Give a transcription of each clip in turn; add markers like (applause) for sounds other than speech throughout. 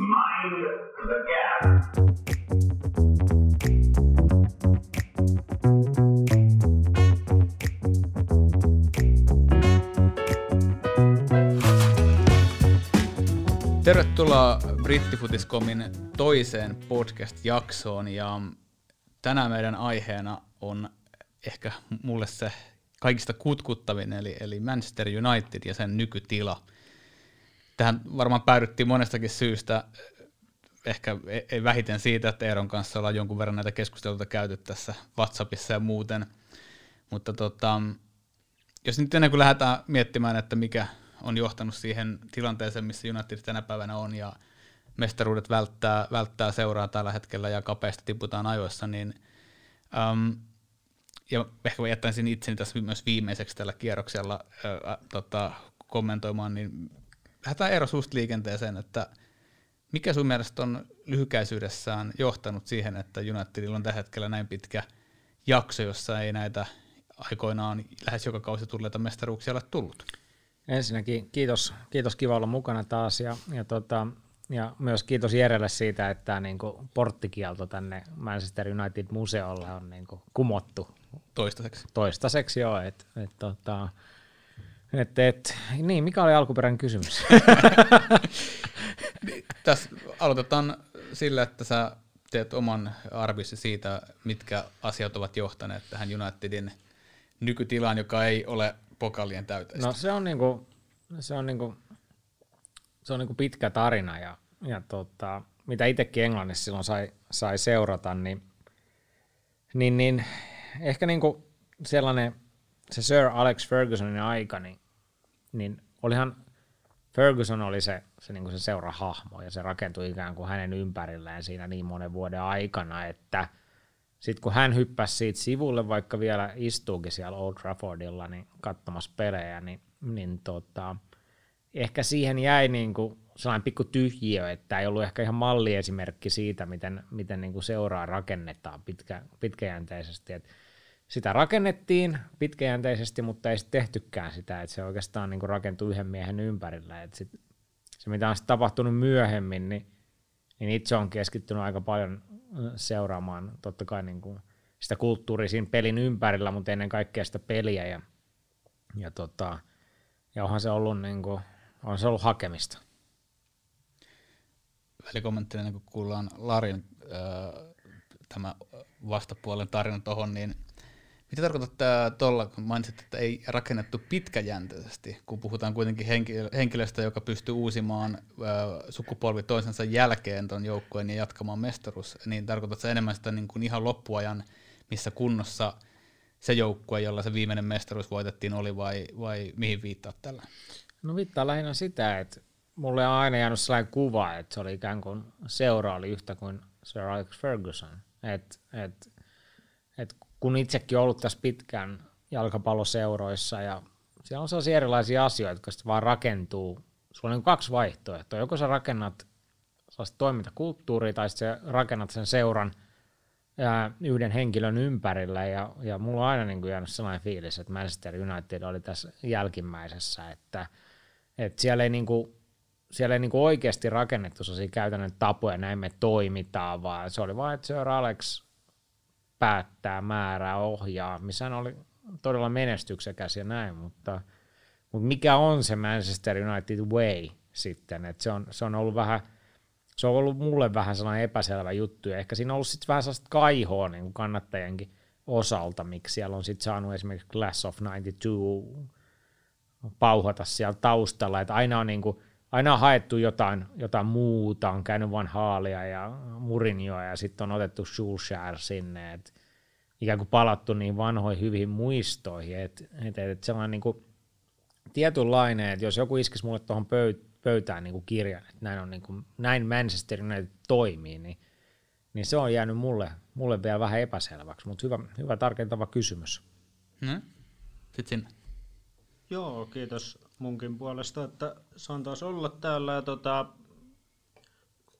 Mind the gap. Tervetuloa Brittifutiscomin toiseen podcast-jaksoon ja tänään meidän aiheena on ehkä mulle se kaikista kutkuttavin eli, eli Manchester United ja sen nykytila. Tähän varmaan päädyttiin monestakin syystä, ehkä e- ei vähiten siitä, että Eeron kanssa ollaan jonkun verran näitä keskusteluita käyty tässä WhatsAppissa ja muuten, mutta tota, jos nyt ennen kuin lähdetään miettimään, että mikä on johtanut siihen tilanteeseen, missä United tänä päivänä on ja mestaruudet välttää, välttää seuraa tällä hetkellä ja kapeasti tiputaan ajoissa, niin um, ja ehkä jättäisin itseni tässä myös viimeiseksi tällä kierroksella ää, tota, kommentoimaan, niin lähdetään ero susta liikenteeseen, että mikä sun mielestä on lyhykäisyydessään johtanut siihen, että Unitedilla on tällä hetkellä näin pitkä jakso, jossa ei näitä aikoinaan lähes joka kausi tulleita mestaruuksia ole tullut? Ensinnäkin kiitos, kiitos kiva olla mukana taas ja, ja, tota, ja myös kiitos Jerelle siitä, että tämä niin porttikielto tänne Manchester United-museolle on niin kuin kumottu. Toistaiseksi. Toistaiseksi joo. Et, et, tota, et, et, niin, mikä oli alkuperäinen kysymys? (laughs) Tässä aloitetaan sillä, että sä teet oman arviosi siitä, mitkä asiat ovat johtaneet tähän Unitedin nykytilaan, joka ei ole pokalien täyteistä. No se on niinku, se on niinku, se on niinku pitkä tarina ja, ja tota, mitä itsekin Englannissa silloin sai, sai seurata, niin, niin, niin ehkä niinku sellainen se Sir Alex Fergusonin aika, niin, niin olihan Ferguson oli se, se, niin se seurahahmo ja se rakentui ikään kuin hänen ympärilleen siinä niin monen vuoden aikana, että sitten kun hän hyppäsi siitä sivulle, vaikka vielä istuukin siellä Old Traffordilla niin katsomassa pelejä, niin, niin tota, ehkä siihen jäi niin kuin sellainen pikku tyhjiö, että ei ollut ehkä ihan malliesimerkki siitä, miten, miten niin kuin seuraa rakennetaan pitkä, pitkäjänteisesti. Et sitä rakennettiin pitkäjänteisesti, mutta ei sitten tehtykään sitä, että se oikeastaan niin rakentui yhden miehen ympärillä. Et sit, se, mitä on tapahtunut myöhemmin, niin, niin itse on keskittynyt aika paljon seuraamaan totta kai niin kuin sitä kulttuuria siinä pelin ympärillä, mutta ennen kaikkea sitä peliä. Ja, ja, tota, ja onhan se ollut, niin kuin, on se ollut hakemista. Välikommenttina, kuin kuullaan Larin tämä vastapuolen tarina tuohon, niin mitä tarkoitat tuolla, kun mainitsit, että ei rakennettu pitkäjänteisesti, kun puhutaan kuitenkin henkilöstä, joka pystyy uusimaan äh, sukupolvi toisensa jälkeen tuon joukkueen ja jatkamaan mestaruus, niin tarkoitatko enemmän sitä niin kuin ihan loppuajan, missä kunnossa se joukkue, jolla se viimeinen mestaruus voitettiin, oli vai, vai mihin viittaat tällä? No viittaa lähinnä sitä, että mulle on aina jäänyt sellainen kuva, että se oli ikään kuin seura oli yhtä kuin Sir Alex Ferguson. Että et, et kun itsekin ollut tässä pitkään jalkapalloseuroissa ja siellä on sellaisia erilaisia asioita, jotka sitten vaan rakentuu. Sulla on niin kaksi vaihtoehtoa. Joko sä rakennat sellaista toimintakulttuuria tai sitten rakennat sen seuran yhden henkilön ympärillä ja, ja mulla on aina niin kuin jäänyt sellainen fiilis, että Manchester United oli tässä jälkimmäisessä, että, että siellä ei, niin kuin, siellä ei niin kuin oikeasti rakennettu sellaisia käytännön tapoja, näin me toimitaan, vaan se oli vain, että Sir Alex päättää, määrää, ohjaa, missä hän oli todella menestyksekäs ja näin, mutta, mutta mikä on se Manchester United way sitten, että se on, se on ollut vähän, se on ollut mulle vähän sellainen epäselvä juttu, ja ehkä siinä on ollut sitten vähän sellaista kaihoa niin kuin kannattajienkin osalta, miksi siellä on sitten saanut esimerkiksi Class of 92 pauhata siellä taustalla, että aina on niin kuin, aina on haettu jotain, jotain muuta, on käynyt Van Haalia ja Murinjoa ja sitten on otettu Schulschär sinne, että ikään kuin palattu niin vanhoihin hyviin muistoihin, että et, et sellainen niin kuin tietynlainen, että jos joku iskisi mulle tuohon pöytään niin kuin kirjan, että näin, on niin kuin, näin Manchester United toimii, niin, niin se on jäänyt mulle, mulle vielä vähän epäselväksi, mutta hyvä, hyvä tarkentava kysymys. Hmm? Sitten sinne. Joo, kiitos munkin puolesta, että saan taas olla täällä. Ja tota,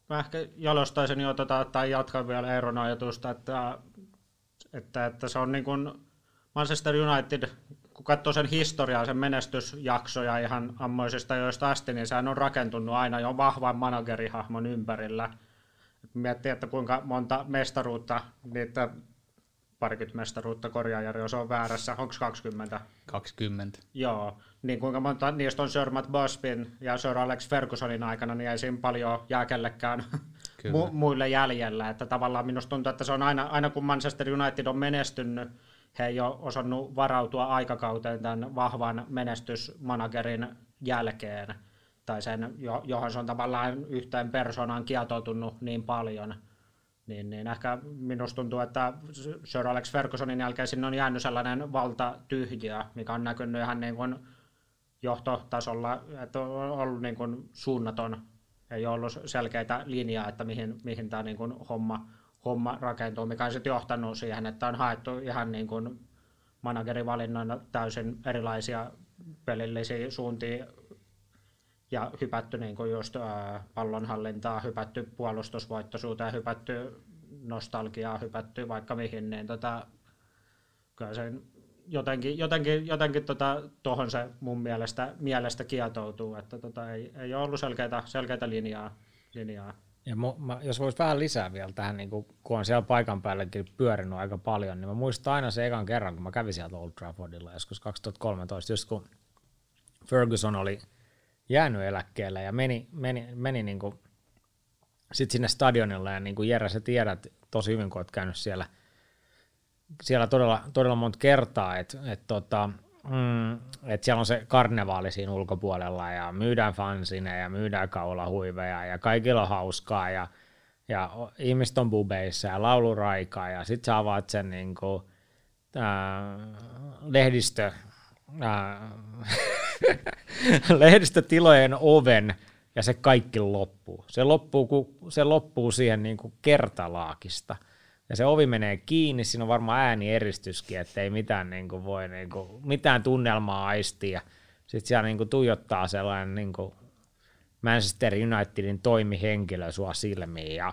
mä ehkä jalostaisin jo tota, tai jatkan vielä Eeron ajatusta, että, että, että se on niin kuin Manchester United kun katsoo sen historiaa, sen menestysjaksoja ihan ammoisista joista asti, niin sehän on rakentunut aina jo vahvan managerihahmon ympärillä. Miettii, että kuinka monta mestaruutta, niitä parikymmentä mestaruutta korjaa Jari, jos on väärässä, onko 20? 20. Joo, niin kuinka monta niistä on Sir Matt Busbyn ja Sir Alex Fergusonin aikana, niin ei siinä paljon jää kellekään (laughs) mu- muille jäljellä. Että tavallaan minusta tuntuu, että se on aina, aina kun Manchester United on menestynyt, he ei ole osannut varautua aikakauteen tämän vahvan menestysmanagerin jälkeen, tai sen, johon se on tavallaan yhteen persoonaan kietoutunut niin paljon – niin, niin ehkä minusta tuntuu, että Sir Alex Fergusonin jälkeen sinne on jäänyt sellainen valtatyhjiö, mikä on näkynyt ihan niin kuin johtotasolla, että on ollut niin kuin suunnaton, ei ollut selkeitä linjaa, että mihin, mihin tämä niin kuin homma, homma rakentuu, mikä on sitten johtanut siihen, että on haettu ihan niin kuin managerivalinnoina täysin erilaisia pelillisiä suuntia ja hypätty niin kuin just pallonhallintaa, hypätty puolustusvoittoisuuteen, hypätty nostalgiaa, hypätty vaikka mihin, niin tota, kyllä se jotenkin, jotenkin, jotenkin tota, tuohon se mun mielestä, mielestä kietoutuu, että tota, ei, ei ole ollut selkeitä, selkeitä linjaa. linjaa. Ja mu, mä, jos voisi vähän lisää vielä tähän, niin kun, kun on siellä paikan päälläkin pyörinyt aika paljon, niin mä muistan aina se ekan kerran, kun mä kävin sieltä Old Traffordilla joskus 2013, just kun Ferguson oli – jäänyt eläkkeelle ja meni, meni, meni niin kuin sit sinne stadionille ja niin kuin Jere, sä tiedät tosi hyvin, kun olet käynyt siellä, siellä todella, todella monta kertaa, että et tota, mm, et siellä on se karnevaali siinä ulkopuolella ja myydään fansine ja myydään kaulahuiveja ja kaikilla on hauskaa ja, ja ihmiset on bubeissa ja lauluraikaa ja sit sä avaat sen niin kuin, ää, lehdistö ää, (laughs) lehdistötilojen oven ja se kaikki loppuu. Se loppuu, kun se loppuu siihen niin kuin kertalaakista. Ja se ovi menee kiinni, siinä on varmaan ääni-eristyskin, että ei mitään, niin kuin voi, niin kuin, mitään tunnelmaa aistia. Sitten siellä niin kuin tuijottaa sellainen niin kuin Manchester Unitedin toimihenkilö sua silmiin ja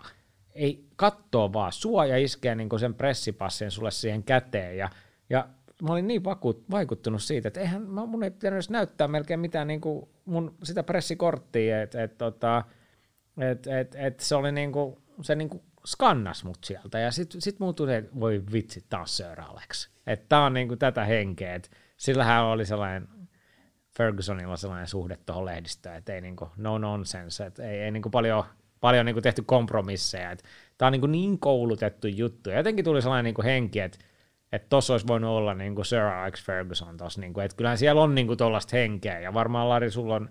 ei kattoo vaan sua ja iskee niin kuin sen pressipassin sulle siihen käteen ja, ja mä olin niin vaku, vaikuttunut siitä, että eihän, mun ei pitänyt edes näyttää melkein mitään niin kuin mun sitä pressikorttia, että et, tota, et, et, et se oli niin kuin, se niin kuin skannas mut sieltä. Ja sitten sit muuttui se, että voi vitsi taas Sir Alex. Että tää on niin kuin tätä henkeä, että sillähän oli sellainen Fergusonilla sellainen suhde tuohon lehdistöön, että ei niin kuin, no nonsense, että ei, ei niin kuin paljon, paljon niin kuin tehty kompromisseja, että tämä on niin, kuin niin koulutettu juttu. Ja jotenkin tuli sellainen niin kuin henki, että että tuossa olisi voinut olla niin kuin Sir Alex Ferguson tossa, niin kuin, että kyllähän siellä on niin tuollaista henkeä, ja varmaan Lari, sulla on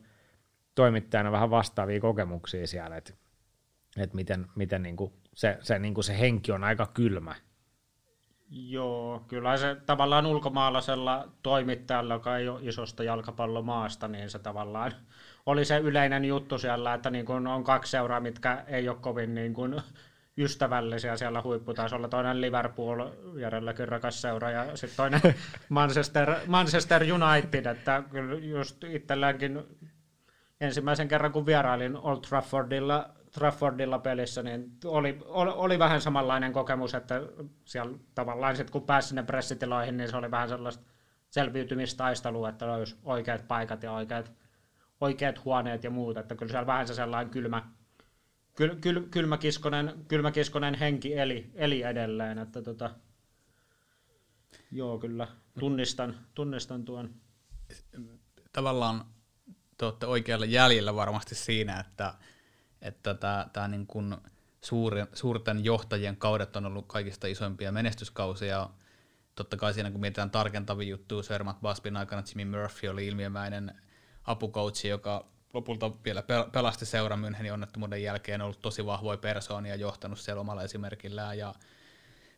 toimittajana vähän vastaavia kokemuksia siellä, että, että miten, miten niin kuin se, se, niin kuin se henki on aika kylmä. Joo, kyllä se tavallaan ulkomaalaisella toimittajalla, joka ei ole isosta jalkapallomaasta, niin se tavallaan oli se yleinen juttu siellä, että niin kuin on kaksi seuraa, mitkä ei ole kovin niin kuin ystävällisiä siellä huipputasolla. Toinen Liverpool, Järjelläkin rakas seura, ja sitten toinen (laughs) Manchester, Manchester United, että kyllä just itselläänkin ensimmäisen kerran kun vierailin Old Traffordilla, Traffordilla pelissä, niin oli, oli, oli vähän samanlainen kokemus, että siellä tavallaan sit, kun pääsi sinne pressitiloihin, niin se oli vähän sellaista selviytymistaistelua, että olisi oikeat paikat ja oikeat, oikeat huoneet ja muut, että kyllä siellä vähän se sellainen kylmä, kyl, kyl, kylmäkiskonen, kylmäkiskonen henki eli, eli edelleen. Että tota, joo, kyllä tunnistan, tunnistan tuon. Tavallaan te olette oikealla jäljellä varmasti siinä, että, että tämä, tämä niin suuri, suurten johtajien kaudet on ollut kaikista isoimpia menestyskausia. Totta kai siinä, kun mietitään tarkentavia juttuja, Sir Baspin aikana Jimmy Murphy oli ilmiömäinen apukoutsi, joka lopulta vielä pelasti seuran Münchenin onnettomuuden jälkeen, ollut tosi vahvoja persoonia johtanut siellä omalla esimerkillään ja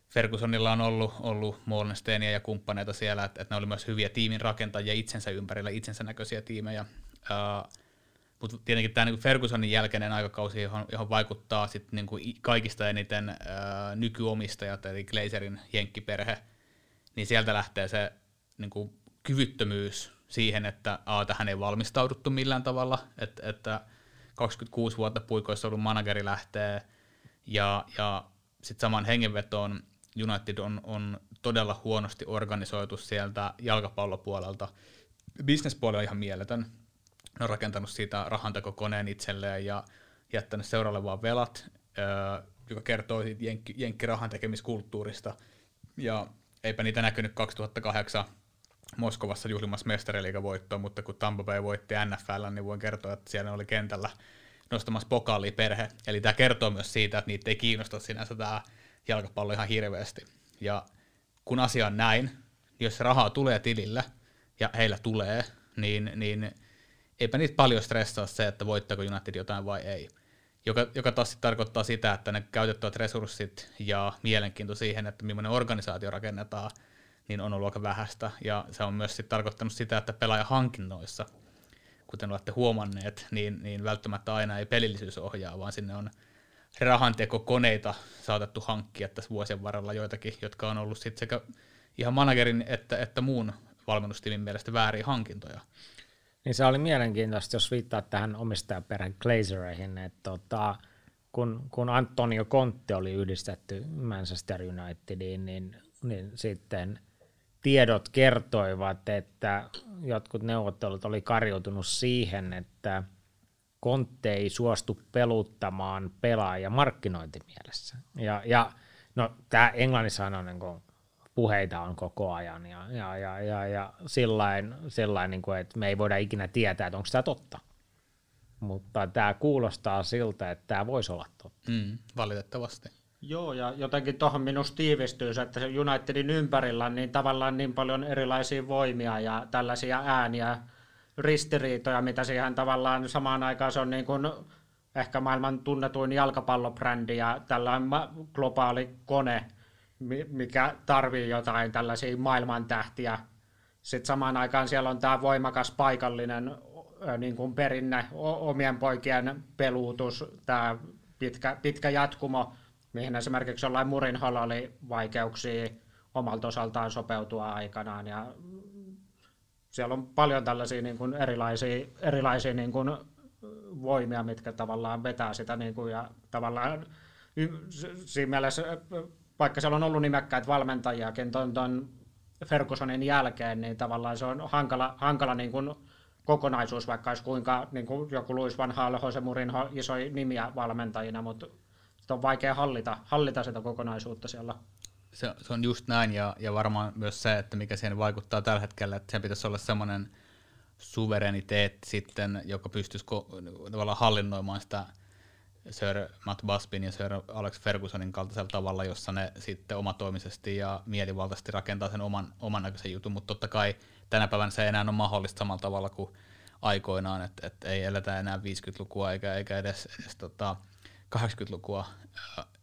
Fergusonilla on ollut, ollut Molnesteenia ja kumppaneita siellä, että, että ne oli myös hyviä tiimin rakentajia itsensä ympärillä, itsensä näköisiä tiimejä. Uh, mutta tietenkin tämä niin Fergusonin jälkeinen aikakausi, johon, johon vaikuttaa sit kuin kaikista eniten uh, nykyomistajat, eli Glazerin jenkkiperhe, niin sieltä lähtee se niin kuin kyvyttömyys siihen, että a, tähän ei valmistauduttu millään tavalla, että, että 26 vuotta puikoissa ollut manageri lähtee, ja, ja sitten saman hengenvetoon United on, on todella huonosti organisoitu sieltä jalkapallopuolelta. Businesspuoli on ihan mieletön. Ne on rakentanut siitä rahantekokoneen itselleen ja jättänyt seuraavalle vaan velat, joka kertoo siitä jenkki, jenkkirahan tekemiskulttuurista. Ja eipä niitä näkynyt 2008 Moskovassa juhlimassa mestariliigavoittoa, mutta kun Tampa Bay voitti NFL, niin voin kertoa, että siellä oli kentällä nostamassa pokaali perhe. Eli tämä kertoo myös siitä, että niitä ei kiinnosta sinänsä tämä jalkapallo ihan hirveästi. Ja kun asia on näin, jos rahaa tulee tilille, ja heillä tulee, niin, niin eipä niitä paljon stressaa se, että voittaako United jotain vai ei. Joka, joka taas tarkoittaa sitä, että ne käytettävät resurssit ja mielenkiinto siihen, että millainen organisaatio rakennetaan, niin on ollut aika vähäistä. Ja se on myös sit tarkoittanut sitä, että pelaajahankinnoissa, kuten olette huomanneet, niin, niin välttämättä aina ei pelillisyys ohjaa, vaan sinne on rahantekokoneita saatettu hankkia tässä vuosien varrella joitakin, jotka on ollut sitten sekä ihan managerin että, että muun valmennustiimin mielestä vääriä hankintoja. Niin se oli mielenkiintoista, jos viittaa tähän omistajaperheen Glazereihin, että tota, kun, kun Antonio Conte oli yhdistetty Manchester Unitediin, niin, niin sitten tiedot kertoivat, että jotkut neuvottelut oli karjoutunut siihen, että Conte ei suostu peluttamaan pelaajia markkinointimielessä. Ja, ja no, tämä Englannissa on niin kuin puheita on koko ajan ja, ja, ja, ja, ja sillain, sillain niin kuin, että me ei voida ikinä tietää, että onko tämä totta. Mutta tämä kuulostaa siltä, että tämä voisi olla totta. Mm, valitettavasti. Joo, ja jotenkin tuohon minusta tiivistyy se, että se Unitedin ympärillä on niin tavallaan niin paljon erilaisia voimia ja tällaisia ääniä, ristiriitoja, mitä siihen tavallaan samaan aikaan se on niin kuin ehkä maailman tunnetuin jalkapallobrändi ja tällainen globaali kone, mikä tarvii jotain tällaisia maailmantähtiä. Sitten samaan aikaan siellä on tämä voimakas paikallinen niin kuin perinne, omien poikien peluutus, tämä pitkä, pitkä jatkumo, mihin esimerkiksi jollain Murinholla oli vaikeuksia omalta osaltaan sopeutua aikanaan. Ja siellä on paljon tällaisia niin kuin erilaisia, erilaisia niin kuin voimia, mitkä tavallaan vetää sitä niin kuin, ja tavallaan siinä mielessä vaikka siellä on ollut nimekkäitä valmentajiakin tuon, Fergusonin jälkeen, niin tavallaan se on hankala, hankala niin kuin kokonaisuus, vaikka olisi kuinka niin kuin joku Luis Van Gaal, Jose Mourinho, isoja nimiä valmentajina, mutta on vaikea hallita, hallita sitä kokonaisuutta siellä. Se, se on just näin, ja, ja varmaan myös se, että mikä siihen vaikuttaa tällä hetkellä, että sen pitäisi olla semmoinen suvereniteetti sitten, joka pystyisi ko- tavallaan hallinnoimaan sitä Sir Matt Baspin ja Sir Alex Fergusonin kaltaisella tavalla, jossa ne sitten omatoimisesti ja mielivaltaisesti rakentaa sen oman, oman näköisen jutun, mutta totta kai tänä päivänä se ei enää ole mahdollista samalla tavalla kuin aikoinaan, että, että ei eletä enää 50-lukua eikä, eikä edes, edes tota 80-lukua.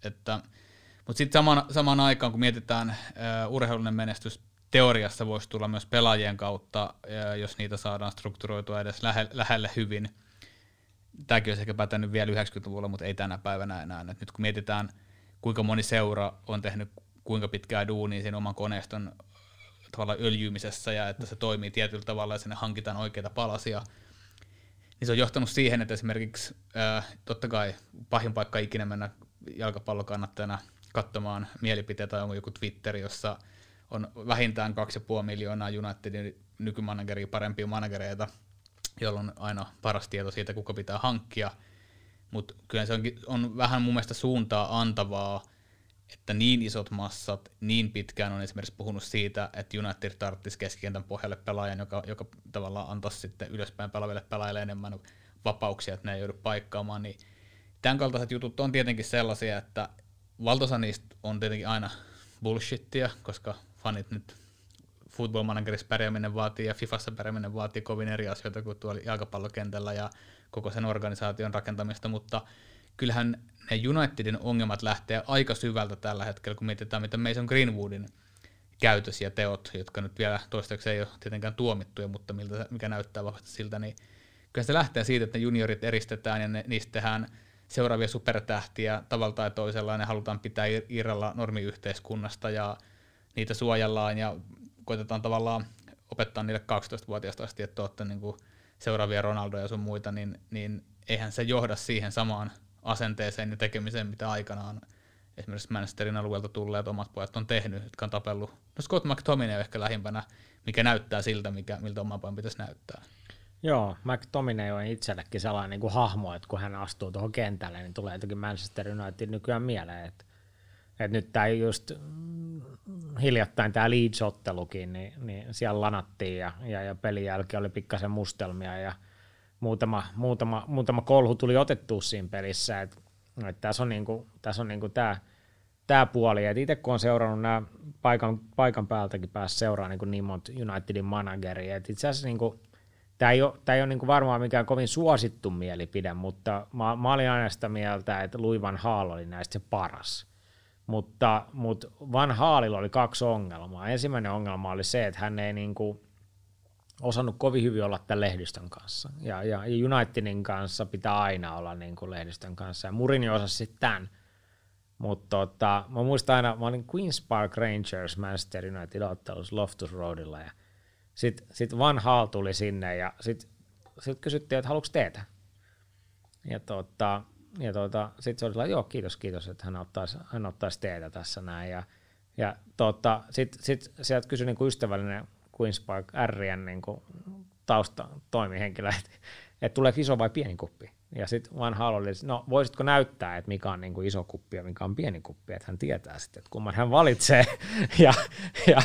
Että, mutta sitten samaan, samaan aikaan, kun mietitään uh, urheilullinen menestys, teoriassa voisi tulla myös pelaajien kautta, jos niitä saadaan strukturoitua edes lähe, lähelle hyvin – tämäkin olisi ehkä pätänyt vielä 90-luvulla, mutta ei tänä päivänä enää. Et nyt kun mietitään, kuinka moni seura on tehnyt kuinka pitkää duunia siinä oman koneiston tavallaan öljymisessä ja että se toimii tietyllä tavalla ja sinne hankitaan oikeita palasia, niin se on johtanut siihen, että esimerkiksi äh, totta kai pahin paikka ikinä mennä jalkapallokannattajana katsomaan mielipiteitä on joku Twitter, jossa on vähintään 2,5 miljoonaa Unitedin nykymanageria parempia managereita – jolla on aina paras tieto siitä, kuka pitää hankkia. Mutta kyllä se onkin, on vähän mun mielestä suuntaa antavaa, että niin isot massat niin pitkään on esimerkiksi puhunut siitä, että United tarvitsisi keskikentän pohjalle pelaajan, joka, joka tavallaan antaisi sitten ylöspäin pelaaville pelaajille enemmän vapauksia, että ne ei joudu paikkaamaan, niin tämän kaltaiset jutut on tietenkin sellaisia, että valtaosa niistä on tietenkin aina bullshittia, koska fanit nyt football managerissa pärjääminen vaatii ja Fifassa pärjääminen vaatii kovin eri asioita kuin tuolla jalkapallokentällä ja koko sen organisaation rakentamista, mutta kyllähän ne Unitedin ongelmat lähtee aika syvältä tällä hetkellä, kun mietitään, mitä Mason Greenwoodin käytös ja teot, jotka nyt vielä toistaiseksi ei ole tietenkään tuomittuja, mutta miltä, mikä näyttää vahvasti siltä, niin kyllä se lähtee siitä, että ne juniorit eristetään ja ne, niistä tehdään seuraavia supertähtiä tavalla tai toisella, ja ne halutaan pitää irralla normiyhteiskunnasta ja niitä suojellaan ja koitetaan tavallaan opettaa niille 12-vuotiaasta asti, että olette niin kuin seuraavia Ronaldoja ja sun muita, niin, niin eihän se johda siihen samaan asenteeseen ja tekemiseen, mitä aikanaan esimerkiksi Manchesterin alueelta tulleet omat pojat on tehnyt, jotka on tapellut. No Scott McTominay ehkä lähimpänä, mikä näyttää siltä, mikä, miltä oma pojan pitäisi näyttää. Joo, McTominay on itsellekin sellainen niin kuin hahmo, että kun hän astuu tuohon kentälle, niin tulee jotenkin Manchester United nykyään mieleen, että, että nyt tämä just mm, hiljattain tämä Leeds-ottelukin, niin, niin siellä lanattiin ja, ja, ja pelin jälkeen oli pikkasen mustelmia ja muutama, muutama, muutama kolhu tuli otettua siinä pelissä, että, että tässä on, niinku, tässä on niinku tämä, tämä puoli, että itse kun on seurannut nämä paikan, paikan päältäkin päässä seuraa niin, niin monta Unitedin manageria, että itse asiassa niin kuin, tämä ei ole, tämä ei ole niin kuin varmaan mikään kovin suosittu mielipide, mutta mä, mä olin aina sitä mieltä, että Louis Van Gaal oli näistä se paras. Mutta, mutta Van Haalilla oli kaksi ongelmaa. Ensimmäinen ongelma oli se, että hän ei niin kuin osannut kovin hyvin olla tämän lehdistön kanssa. Ja, ja Unitedin kanssa pitää aina olla niin kuin lehdistön kanssa. Ja Murini osasi sitten tämän. Mutta tota, mä muistan aina, mä olin Queen's Park Rangers Manchester United ottelussa Loftus Roadilla ja sitten sit Van Hal tuli sinne ja sitten sit kysyttiin, että haluatko teetä? Ja, tota, ja tota, sitten se oli että joo, kiitos, kiitos, että hän ottaisi, hän ottaisi teetä tässä näin. Ja, ja tota, sitten sit sieltä kysyi niin ystävällinen Queen's Park Rn niin tausta toimihenkilö, että, että tuleeko iso vai pieni kuppi? Ja sitten Van Hal oli, no voisitko näyttää, että mikä on niin kuin iso kuppi ja mikä on pieni kuppi, että hän tietää sitten, että kumman hän valitsee. (laughs) Ja, ja,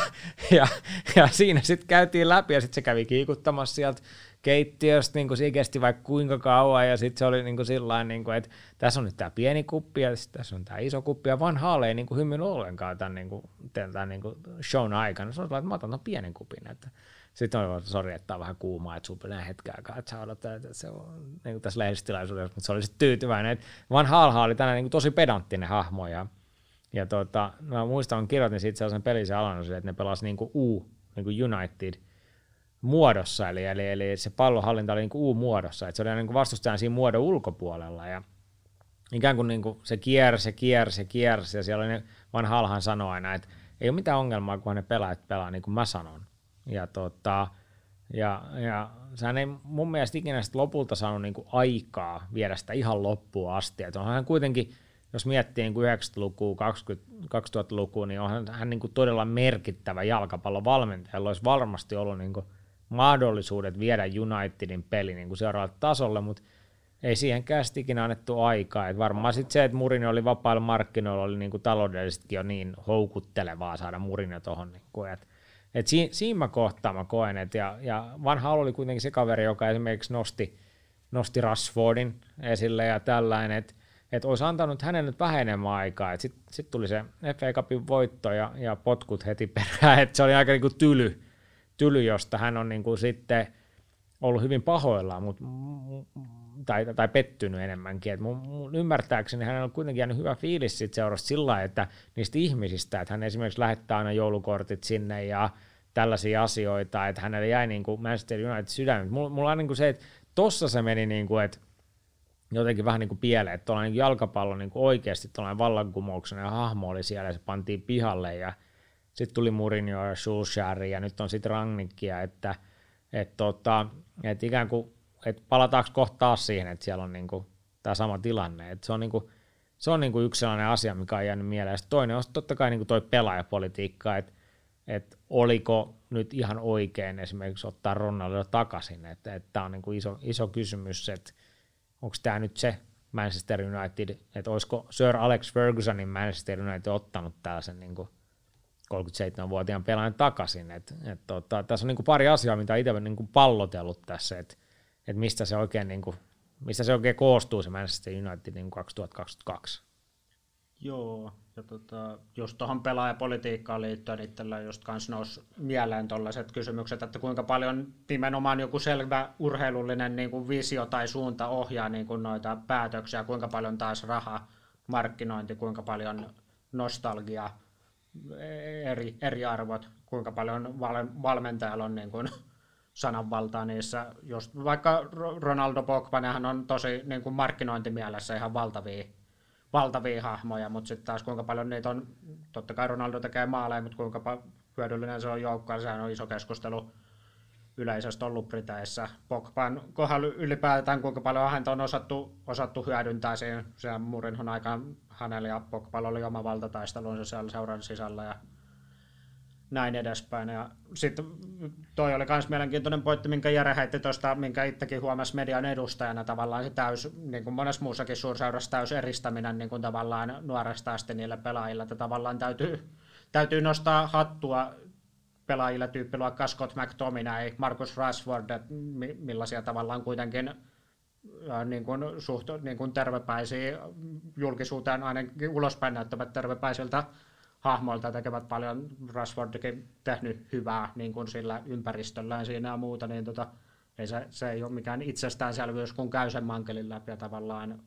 ja, ja siinä sitten käytiin läpi ja sitten se kävi kiikuttamassa sieltä keittiöstä, niin se kesti vaikka kuinka kauan, ja sitten se oli niin sillain, niin että tässä on nyt tämä pieni kuppi, ja tässä on tämä iso kuppi, ja Van Hal ei niin hymynyt ollenkaan tämän, niin kuin, tämän niin kuin shown aikana. Se oli että mä otan tämän pienen kupin, että sitten on sori, että on vähän kuumaa, että sulla menee hetken aikaa, että sä että se on niin tässä lehdistilaisuudessa, mutta se oli sitten tyytyväinen. Että Van Halha oli tänään niin tosi pedanttinen hahmo ja, ja tota, mä muistan, kirjoitin siitä sellaisen pelisen alannus, että ne pelasivat niin U, niin United muodossa, eli, eli, eli se pallonhallinta oli niin kuin U-muodossa, että se oli niin kuin vastustajan siinä muodon ulkopuolella. Ja ikään kuin, niin kuin se kiersi, kiersi, kiersi. Ja siellä oli ne, Van Halhan sanoi aina, että ei ole mitään ongelmaa, kun ne pelaajat pelaa niin kuin mä sanon. Ja, tota, ja, ja sehän ei mun mielestä ikinä lopulta saanut niinku aikaa viedä sitä ihan loppuun asti. Et onhan kuitenkin, jos miettii niin 90-lukua, 2000-lukua, niin onhan hän niin kuin todella merkittävä jalkapallovalmentaja, olisi varmasti ollut niin kuin mahdollisuudet viedä Unitedin peli niin seuraavalle tasolle, mutta ei siihen kästi ikinä annettu aikaa. Et varmaan sitten se, että Murini oli vapailla markkinoilla, oli niin kuin taloudellisestikin jo niin houkuttelevaa saada Murini tuohon. Niin että et si, siinä kohtaa mä koen, että ja, ja vanha oli kuitenkin se kaveri, joka esimerkiksi nosti, nosti Rashfordin esille ja tällainen, että et olisi antanut hänen nyt vähän enemmän aikaa. Sitten sit tuli se FA Cupin voitto ja, ja potkut heti perään, (laughs) että se oli aika niinku tyly, tyly, josta hän on niinku sitten ollut hyvin pahoillaan, mutta tai, tai pettynyt enemmänkin. Et mun, mun ymmärtääkseni hänellä on kuitenkin jäänyt hyvä fiilis sit seurasta sillä että niistä ihmisistä, että hän esimerkiksi lähettää aina joulukortit sinne ja tällaisia asioita, että hänelle jäi niin kuin Manchester United sydämen. Mulla, mulla on niin kuin se, että tossa se meni niin kuin, että jotenkin vähän niin kuin pieleen, että tuollainen jalkapallo niin kuin oikeasti tuollainen vallankumouksen ja hahmo oli siellä ja se pantiin pihalle ja sitten tuli Mourinho ja Solskjaer ja nyt on sitten Rangnickia, että, että, tota, että ikään kuin että palataanko kohta taas siihen, että siellä on niinku tämä sama tilanne. Et se on, niinku, se on niinku yksi sellainen asia, mikä on jäänyt mieleen. Sitten toinen on totta kai niinku toi pelaajapolitiikka, että et oliko nyt ihan oikein esimerkiksi ottaa Ronaldo takaisin. Että et tämä on niinku iso, iso kysymys, että onko tämä nyt se Manchester United, että olisiko Sir Alex Fergusonin Manchester United ottanut tällaisen niinku 37-vuotiaan pelaajan takaisin. Et, et tota, tässä on niinku pari asiaa, mitä itse olen niinku pallotellut tässä, että että mistä se oikein, niin kuin, mistä se oikein koostuu se Manchester United niin 2022. Joo, ja tota, just tuohon pelaajapolitiikkaan liittyen itsellä just kans nousi mieleen tuollaiset kysymykset, että kuinka paljon nimenomaan joku selvä urheilullinen niin kuin visio tai suunta ohjaa niin noita päätöksiä, kuinka paljon taas raha, markkinointi, kuinka paljon nostalgia, eri, eri arvot, kuinka paljon val, valmentajalla on niin kuin sananvaltaa niissä. Just, vaikka Ronaldo Pogba, nehän on tosi niin kuin markkinointimielessä ihan valtavia, valtavia hahmoja, mutta sitten taas kuinka paljon niitä on, totta kai Ronaldo tekee maaleja, mutta kuinka hyödyllinen se on joukkoa, sehän on iso keskustelu, yleisesti ollut Briteissä. Pogban kohdalla ylipäätään, kuinka paljon häntä on osattu, osattu hyödyntää siinä. Se Murinhon aikaan hänellä ja Pogballa oli oma valtataistelunsa siellä seuran sisällä ja näin edespäin. Ja sitten toi oli myös mielenkiintoinen pointti, minkä Jere heitti tuosta, minkä itsekin huomasi median edustajana tavallaan se täys, niin kuin monessa muussakin suurseurassa täys eristäminen niin kuin tavallaan nuoresta asti niille pelaajille, että tavallaan täytyy, täytyy nostaa hattua pelaajille tyyppiluokkaa Scott McTominay, Marcus Rashford, millaisia tavallaan kuitenkin niin kuin suht niin kuin tervepäisiä julkisuuteen ainakin ulospäin näyttävät tervepäisiltä hahmoilta tekevät paljon, Rashfordikin tehnyt hyvää niin kuin sillä ympäristöllään siinä ja muuta, niin tota, ei se, se ei ole mikään itsestäänselvyys, kun käy sen mankelin läpi ja tavallaan,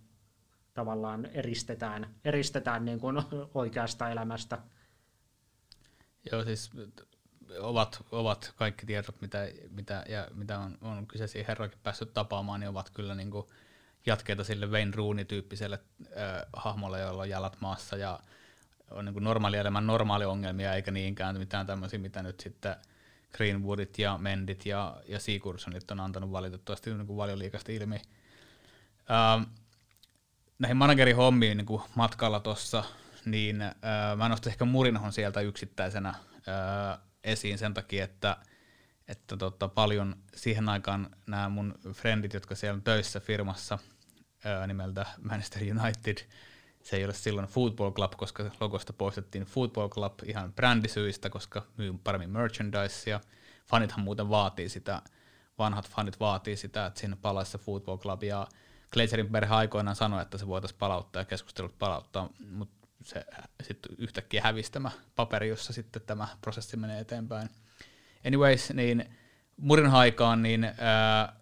tavallaan eristetään, eristetään niin kuin oikeasta elämästä. Joo, siis ovat, ovat kaikki tiedot, mitä, mitä, ja mitä on, on kyseisiä herroikin päässyt tapaamaan, niin ovat kyllä niin kuin jatkeita sille Wayne Rooney-tyyppiselle äh, hahmolle, jolla on jalat maassa ja on niin normaali elämän normaali ongelmia, eikä niinkään mitään tämmöisiä, mitä nyt sitten Greenwoodit ja Mendit ja, ja Seagursonit on antanut valitettavasti niin kuin valioliikasta ilmi. Ähm, näihin managerihommiin niin kuin matkalla tuossa, niin äh, mä nostan ehkä Murinhon sieltä yksittäisenä äh, esiin sen takia, että, että tota, paljon siihen aikaan nämä mun frendit, jotka siellä on töissä firmassa ää, nimeltä Manchester United, se ei ole silloin Football Club, koska logosta poistettiin Football Club ihan brändisyistä, koska myy paremmin merchandisea. Fanithan muuten vaatii sitä, vanhat fanit vaatii sitä, että sinne palaisi se Football Club, ja Glazerin perhe aikoinaan sanoi, että se voitaisiin palauttaa ja keskustelut palauttaa, mutta se sitten yhtäkkiä hävisi tämä paperi, jossa sitten tämä prosessi menee eteenpäin. Anyways, niin Murin aikaan niin ää,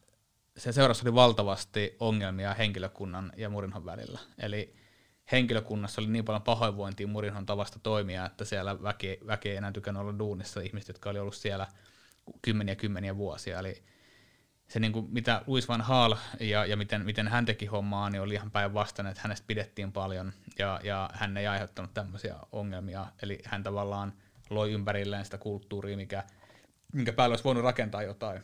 se seurassa oli valtavasti ongelmia henkilökunnan ja Murinhon välillä. Eli henkilökunnassa oli niin paljon pahoinvointia Murinhon tavasta toimia, että siellä väki, väki ei enää tykännyt olla duunissa ihmiset, jotka oli ollut siellä kymmeniä kymmeniä vuosia. Eli se niin kuin, mitä Louis van Gaal ja, ja miten, miten hän teki hommaa, niin oli ihan päinvastainen, että hänestä pidettiin paljon ja, ja hän ei aiheuttanut tämmöisiä ongelmia. Eli hän tavallaan loi ympärilleen sitä kulttuuria, mikä, minkä päälle olisi voinut rakentaa jotain.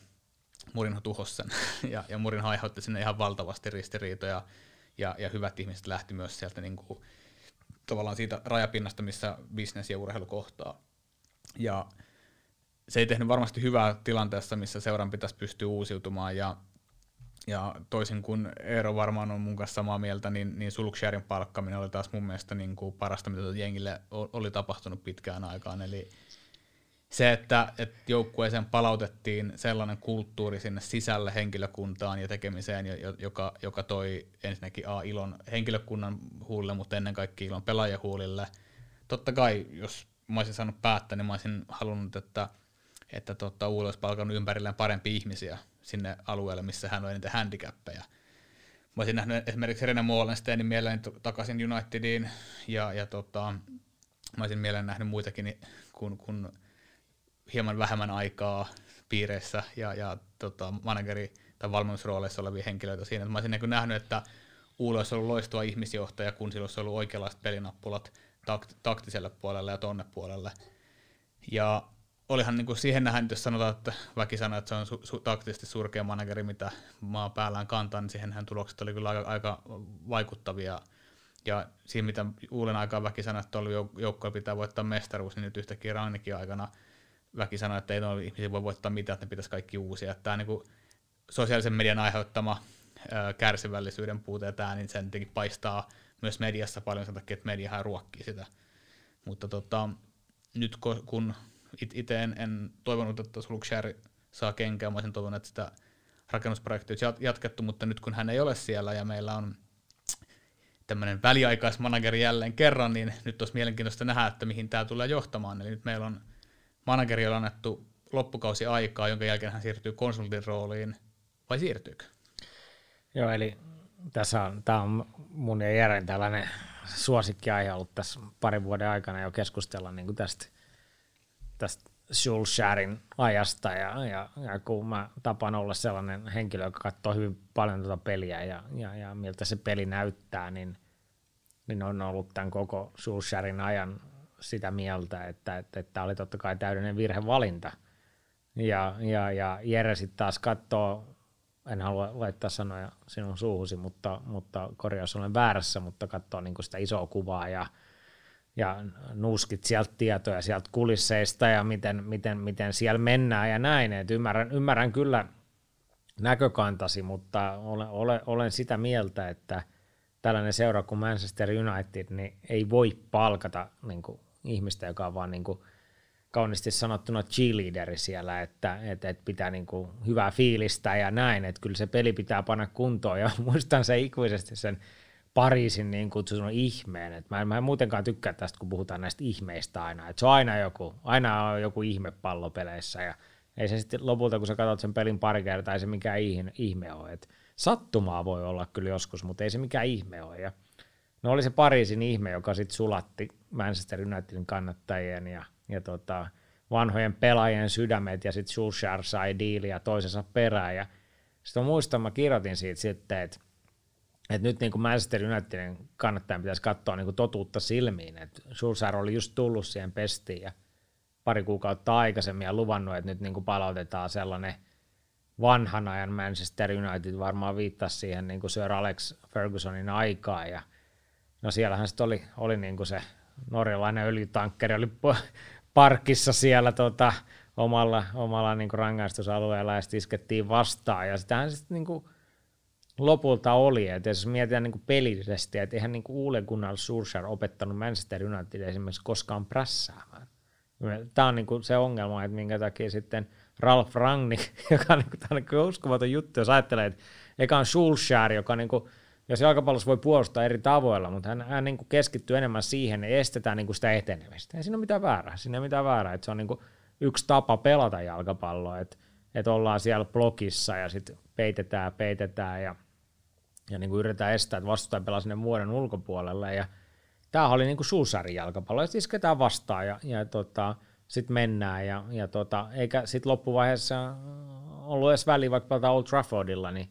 Murinho tuhosi sen (laughs) ja, ja Murinho aiheutti sinne ihan valtavasti ristiriitoja ja, ja hyvät ihmiset lähti myös sieltä niin kuin, tavallaan siitä rajapinnasta, missä bisnes ja urheilu kohtaa. Ja se ei tehnyt varmasti hyvää tilanteessa, missä seuran pitäisi pystyä uusiutumaan ja, ja toisin kuin Eero varmaan on mun kanssa samaa mieltä, niin, niin Sulksjärin palkkaminen oli taas mun mielestä niin kuin parasta, mitä jengille oli tapahtunut pitkään aikaan. Eli se, että, että joukkueeseen palautettiin sellainen kulttuuri sinne sisälle henkilökuntaan ja tekemiseen, joka, joka toi ensinnäkin A, ilon henkilökunnan huulille, mutta ennen kaikkea ilon pelaajahuulille. Totta kai, jos mä olisin saanut päättää, niin mä olisin halunnut, että että tota, Uule olisi palkannut ympärilleen parempia ihmisiä sinne alueelle, missä hän on eniten handicappeja. Mä olisin nähnyt esimerkiksi Rene Molensteinin mieleen takaisin Unitediin, ja, ja tota, mä olisin mieleen nähnyt muitakin kuin, kuin hieman vähemmän aikaa piireissä ja, ja tota, manageri- tai valmennusrooleissa olevia henkilöitä siinä. Mä olisin niin nähnyt, että Uule olisi ollut loistava ihmisjohtaja, kun sillä olisi ollut oikeanlaiset pelinappulat takt- taktiselle puolelle ja tonne puolelle. Ja olihan niin kuin siihen nähden, jos sanotaan, että väki sanoo, että se on su- su- taktisesti surkea manageri, mitä maa päällään kantaa, niin siihenhän tulokset oli kyllä aika, aika vaikuttavia. Ja siinä, mitä Uulen aikaan väki sanoi, että oli joukkoja pitää voittaa mestaruus, niin nyt yhtäkkiä Rannikin aikana väki sanoi, että ei ole ihmisiä voi voittaa mitään, että ne pitäisi kaikki uusia. Tämä niin kuin sosiaalisen median aiheuttama ää, kärsivällisyyden puute ja tämä, niin sen tietenkin paistaa myös mediassa paljon sen takia, että mediahan ruokkii sitä. Mutta tota, nyt kun itse en, en toivonut, että Solskjaer saa kenkään, mä olisin toivonut, että sitä rakennusprojektia olisi jatkettu, mutta nyt kun hän ei ole siellä ja meillä on tämmöinen väliaikaismanageri jälleen kerran, niin nyt olisi mielenkiintoista nähdä, että mihin tämä tulee johtamaan. Eli nyt meillä on manageri on annettu loppukausi aikaa, jonka jälkeen hän siirtyy konsultin rooliin, vai siirtyykö? Joo, eli tässä on, tämä on mun ja Jeren tällainen suosikkiaihe ollut tässä parin vuoden aikana jo keskustella niin kuin tästä tästä Schulscharin ajasta ja, ja, ja, kun mä tapaan olla sellainen henkilö, joka katsoo hyvin paljon tuota peliä ja, ja, ja miltä se peli näyttää, niin, niin on ollut tämän koko Schulscharin ajan sitä mieltä, että tämä oli totta kai täydellinen virhevalinta. Ja, ja, ja Jere sitten taas katsoo, en halua laittaa sanoja sinun suuhusi, mutta, mutta korjaus olen väärässä, mutta katsoo niin sitä isoa kuvaa ja, ja nuuskit sieltä tietoja sieltä kulisseista ja miten, miten, miten siellä mennään ja näin. Et ymmärrän, ymmärrän kyllä näkökantasi, mutta olen, olen, olen sitä mieltä, että tällainen seura kuin Manchester United niin ei voi palkata niin kuin, ihmistä, joka on vaan niin kuin, kauniisti sanottuna cheerleaderi siellä, että, että, että pitää niin kuin hyvää fiilistä ja näin, että kyllä se peli pitää panna kuntoon ja (laughs) muistan se ikuisesti sen Pariisin niin kutsunut ihmeen, että mä en, mä en muutenkaan tykkää tästä, kun puhutaan näistä ihmeistä aina, että se on aina joku, aina on joku ihme pallopeleissä ja ei se sitten lopulta, kun sä katsot sen pelin pari kertaa, ei se mikään ihme ole, että sattumaa voi olla kyllä joskus, mutta ei se mikään ihme ole. Ja no oli se Pariisin ihme, joka sitten sulatti Manchester Unitedin kannattajien ja ja tota, vanhojen pelaajien sydämet, ja sitten Solskjaer sai diiliä toisensa perään, ja sitten muistan, mä kirjoitin siitä sitten, että että nyt niin kuin Manchester Unitedin kannattajan pitäisi katsoa niin kuin totuutta silmiin, että Solskjaer oli just tullut siihen pestiin ja pari kuukautta aikaisemmin ja luvannut, että nyt niin kuin palautetaan sellainen vanhan ajan Manchester United varmaan viittasi siihen niin kuin Sir Alex Fergusonin aikaan ja no siellähän sitten oli, oli niin kuin se norjalainen öljytankkeri oli parkissa siellä tota, omalla, omalla niin kuin rangaistusalueella ja sitten iskettiin vastaan. Ja sitähän sitten niin kuin lopulta oli, että jos mietitään niin pelillisesti, että eihän niin Ole Gunnar Solskjaer opettanut Manchester United esimerkiksi koskaan prässäämään. Tämä on niin se ongelma, että minkä takia sitten Ralf Rangnick, (laughs) joka on, niin kuin, tämä on uskomaton juttu, jos ajattelee, että eka on Solskjaer, joka niin kuin jos jalkapallossa voi puolustaa eri tavoilla, mutta hän, hän niin keskittyy enemmän siihen, että estetään niin sitä etenemistä. Ei siinä ole mitään väärää, siinä ei ole mitään väärää, että se on niin yksi tapa pelata jalkapalloa, että, että ollaan siellä blokissa ja sitten peitetään, peitetään ja, ja niin kuin yritetään estää, että vastustaja pelaa sinne muodon ulkopuolelle. Ja tämä oli niin kuin suusarin jalkapallo, että isketään vastaan ja, ja tota, sitten mennään. Ja, ja tota, eikä sitten loppuvaiheessa ollut edes väliä vaikka Old Traffordilla, niin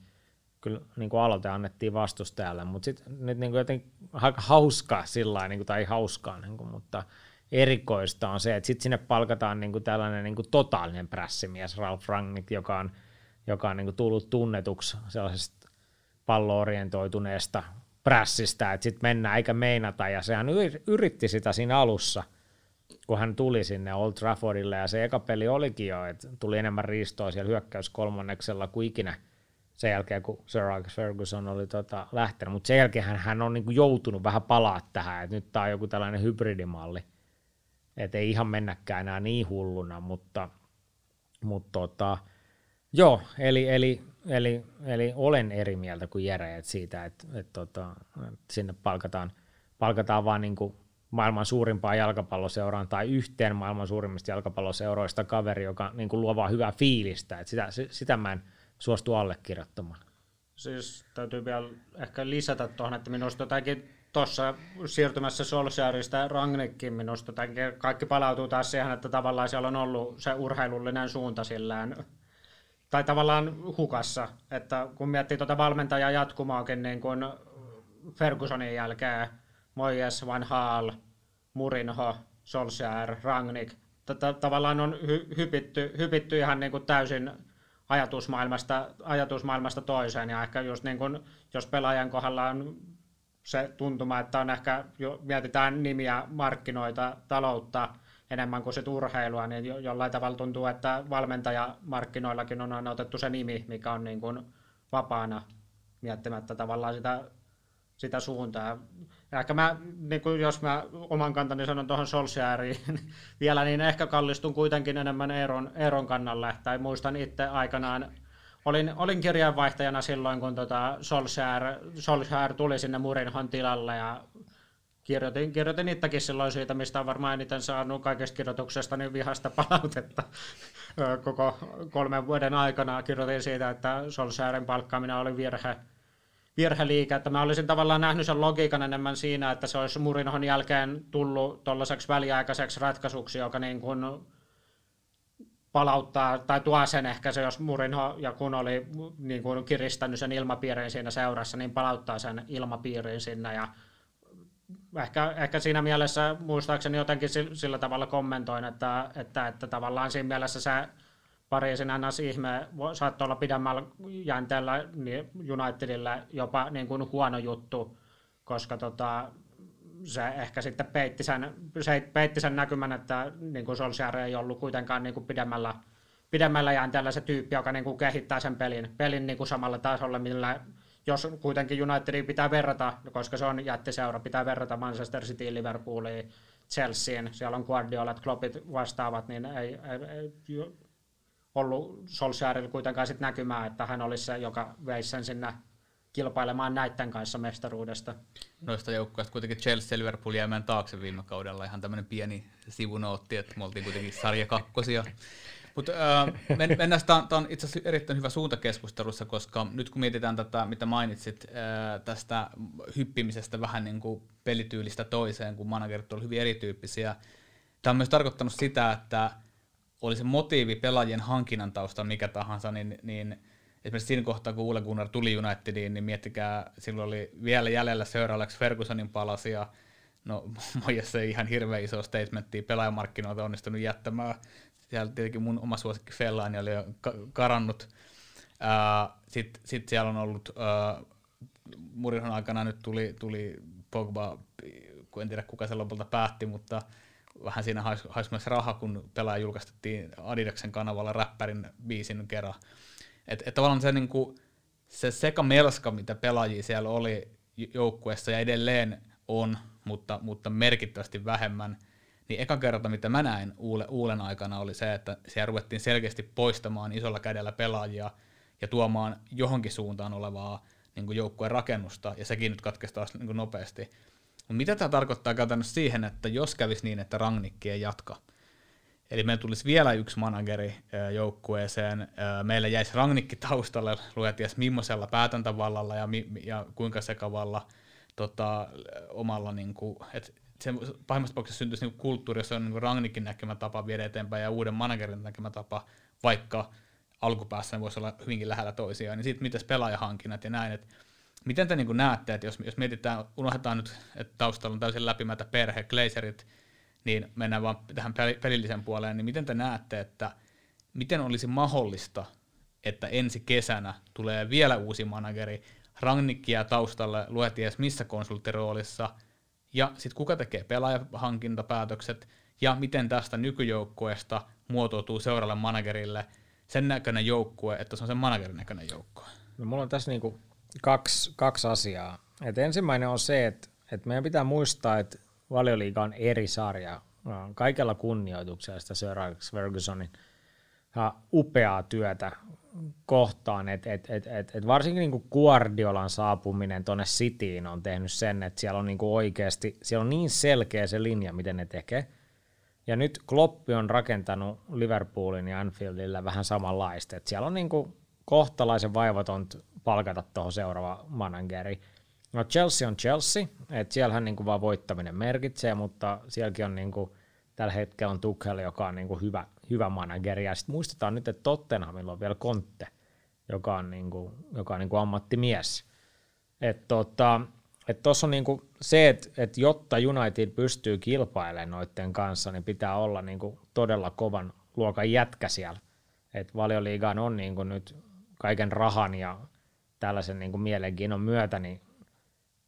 kyllä niin kuin aloite annettiin vastustajalle, mutta sitten nyt niin kuin jotenkin aika hauskaa sillä niin kuin, tai hauskaa, niin kuin, mutta erikoista on se, että sitten sinne palkataan niin kuin tällainen niin kuin totaalinen prässimies, Ralf Rangnick, joka on, joka on niin kuin tullut tunnetuksi sellaisesta palloorientoituneesta prässistä, että sitten mennään eikä meinata, ja sehän yritti sitä siinä alussa, kun hän tuli sinne Old Traffordille, ja se eka peli olikin jo, että tuli enemmän riistoa siellä hyökkäys kolmanneksella kuin ikinä – sen jälkeen, kun Sir Alex Ferguson oli tota, lähtenyt, mutta sen jälkeen hän, on niin kuin joutunut vähän palaa tähän, että nyt tämä on joku tällainen hybridimalli, että ei ihan mennäkään enää niin hulluna, mutta, mutta tota, joo, eli, eli, eli, eli, olen eri mieltä kuin Jere että siitä, että, että, tota, että sinne palkataan, palkataan vaan niin kuin maailman suurimpaa jalkapalloseuraan tai yhteen maailman suurimmista jalkapalloseuroista kaveri, joka niin kuin luo vaan hyvää fiilistä, että sitä, sitä mä en, suostu allekirjoittamaan. Siis täytyy vielä ehkä lisätä tuohon, että minusta jotakin tuossa siirtymässä Solskjaerista Rangnickin minusta kaikki palautuu taas siihen, että tavallaan siellä on ollut se urheilullinen suunta sillään, tai tavallaan hukassa, että kun miettii tuota valmentajan jatkumaakin, niin kuin Fergusonin jälkeen Moyes, Van Haal, Murinho, Solskjaer, Rangnick, tavallaan on hy- hypitty, hypitty ihan niin kuin täysin ajatusmaailmasta, ajatusmaailmasta toiseen. Ja ehkä just niin kuin, jos pelaajan kohdalla on se tuntuma, että on ehkä, jo, mietitään nimiä, markkinoita, taloutta enemmän kuin sit urheilua, niin jo, jollain tavalla tuntuu, että valmentajamarkkinoillakin on aina otettu se nimi, mikä on niin kuin vapaana miettimättä tavallaan sitä, sitä suuntaa. Ja ehkä mä, niin kuin jos mä oman kantani sanon tuohon Solskjaeriin (laughs) vielä, niin ehkä kallistun kuitenkin enemmän Eeron, Eeron kannalle. Tai muistan itse aikanaan, olin, olin kirjeenvaihtajana silloin, kun tota Solskjaer, Solskjaer tuli sinne Murinhon tilalle ja kirjoitin, kirjoitin itsekin silloin siitä, mistä on varmaan eniten saanut kaikesta kirjoituksesta niin vihasta palautetta koko kolmen vuoden aikana. Kirjoitin siitä, että Solskjaerin palkkaaminen oli virhe virheliike, että mä olisin tavallaan nähnyt sen logiikan enemmän siinä, että se olisi Murinhon jälkeen tullut tuollaiseksi väliaikaiseksi ratkaisuksi, joka niin kuin palauttaa, tai tuo sen ehkä se, jos Murinho ja kun oli niin kuin kiristänyt sen ilmapiirin siinä seurassa, niin palauttaa sen ilmapiirin sinne ja ehkä, ehkä siinä mielessä muistaakseni jotenkin sillä tavalla kommentoin, että, että, että tavallaan siinä mielessä se Pariisin ns. ihme saattoi olla pidemmällä jänteellä niin Unitedille jopa niin kuin huono juttu, koska tota, se ehkä sitten peitti sen, se peitti sen näkymän, että niin kuin Solskjaer ei ollut kuitenkaan niin kuin pidemmällä, pidemmällä jänteellä se tyyppi, joka niin kuin kehittää sen pelin, pelin niin kuin samalla tasolla, millä jos kuitenkin Unitedin pitää verrata, koska se on jättiseura, pitää verrata Manchester City, Liverpooliin, Chelseain, siellä on Guardiolat, Kloppit vastaavat, niin ei, ei, ei ollut Solskjaerilla kuitenkaan sit näkymää, että hän olisi se, joka veisi sen sinne kilpailemaan näiden kanssa mestaruudesta. Noista joukkueista kuitenkin Chelsea Liverpool jäämään taakse viime kaudella. Ihan tämmöinen pieni sivunootti, että me oltiin kuitenkin sarja kakkosia. Mutta äh, mennään, tämä on, on itse asiassa erittäin hyvä suunta keskustelussa, koska nyt kun mietitään tätä, mitä mainitsit äh, tästä hyppimisestä vähän niin kuin pelityylistä toiseen, kun managerit ovat hyvin erityyppisiä, tämä on myös tarkoittanut sitä, että oli se motiivi pelaajien hankinnan tausta mikä tahansa, niin, niin esimerkiksi siinä kohtaa, kun Ule Gunnar tuli Unitediin, niin miettikää, silloin oli vielä jäljellä Sir Alex Fergusonin palasia, no (laughs) Mojes ei ihan hirveän iso statementtia pelaajamarkkinoilta onnistunut jättämään, siellä tietenkin mun oma suosikki Fellaini oli jo karannut, sitten sit siellä on ollut, Murinhon aikana nyt tuli, tuli Pogba, kun en tiedä kuka se lopulta päätti, mutta vähän siinä haisi hais myös raha, kun pelaaja julkaistettiin Adidaksen kanavalla räppärin biisin kerran. Että et tavallaan se, niin kuin, se sekamelska, mitä pelaajia siellä oli joukkueessa ja edelleen on, mutta, mutta merkittävästi vähemmän, niin eka kerta, mitä mä näin Uule, Uulen aikana, oli se, että siellä ruvettiin selkeästi poistamaan isolla kädellä pelaajia ja tuomaan johonkin suuntaan olevaa niin joukkueen rakennusta, ja sekin nyt katkesi taas niin nopeasti. Mutta mitä tämä tarkoittaa käytännössä siihen, että jos kävisi niin, että Rangnikki ei jatka, Eli meillä tulisi vielä yksi manageri joukkueeseen. Meillä jäisi Rangnikki taustalle, lueties millaisella päätäntävallalla ja, mi- ja kuinka sekavalla tota, omalla, niin kuin, että se pahimmassa tapauksessa syntyisi niin kulttuuri, jossa on niin Rangnikin näkemä tapa viedä eteenpäin ja uuden managerin näkemä tapa, vaikka alkupäässä ne voisi olla hyvinkin lähellä toisiaan. Niin sitten miten pelaajahankinnat ja näin, että miten te niin näette, että jos, jos mietitään, unohdetaan nyt, että taustalla on täysin läpimätä perhe, Glazerit, niin mennään vaan tähän pelillisen puoleen, niin miten te näette, että miten olisi mahdollista, että ensi kesänä tulee vielä uusi manageri, Rangnikkiä taustalle, lueties missä konsulttiroolissa, ja sitten kuka tekee pelaajahankintapäätökset, ja miten tästä nykyjoukkueesta muotoutuu seuraavalle managerille sen näköinen joukkue, että se on sen managerin näköinen joukkue. No, mulla on tässä niinku kaksi, kaksi asiaa. Et ensimmäinen on se, että et meidän pitää muistaa, että valioliiga on eri sarja. Kaikella kunnioituksella sitä Sir Alex Fergusonin upeaa työtä kohtaan, että et, et, et, et varsinkin niinku Guardiolan saapuminen tuonne Cityin on tehnyt sen, että siellä on niinku oikeasti, siellä on niin selkeä se linja, miten ne tekee. Ja nyt Kloppi on rakentanut Liverpoolin ja Anfieldillä vähän samanlaista, että siellä on niinku kohtalaisen vaivaton palkata tuohon seuraava manageri. No Chelsea on Chelsea, että siellähän niinku vaan voittaminen merkitsee, mutta sielläkin on niinku, tällä hetkellä on Tuchel, joka on niinku hyvä, hyvä manageri. Ja sitten muistetaan nyt, että Tottenhamilla on vielä Conte, joka on, niinku, joka on niinku ammattimies. Että tota, et tuossa on niinku se, että et jotta United pystyy kilpailemaan noiden kanssa, niin pitää olla niinku todella kovan luokan jätkä siellä. Et valioliigaan on niinku nyt kaiken rahan ja tällaisen niinku mielenkiinnon myötä, niin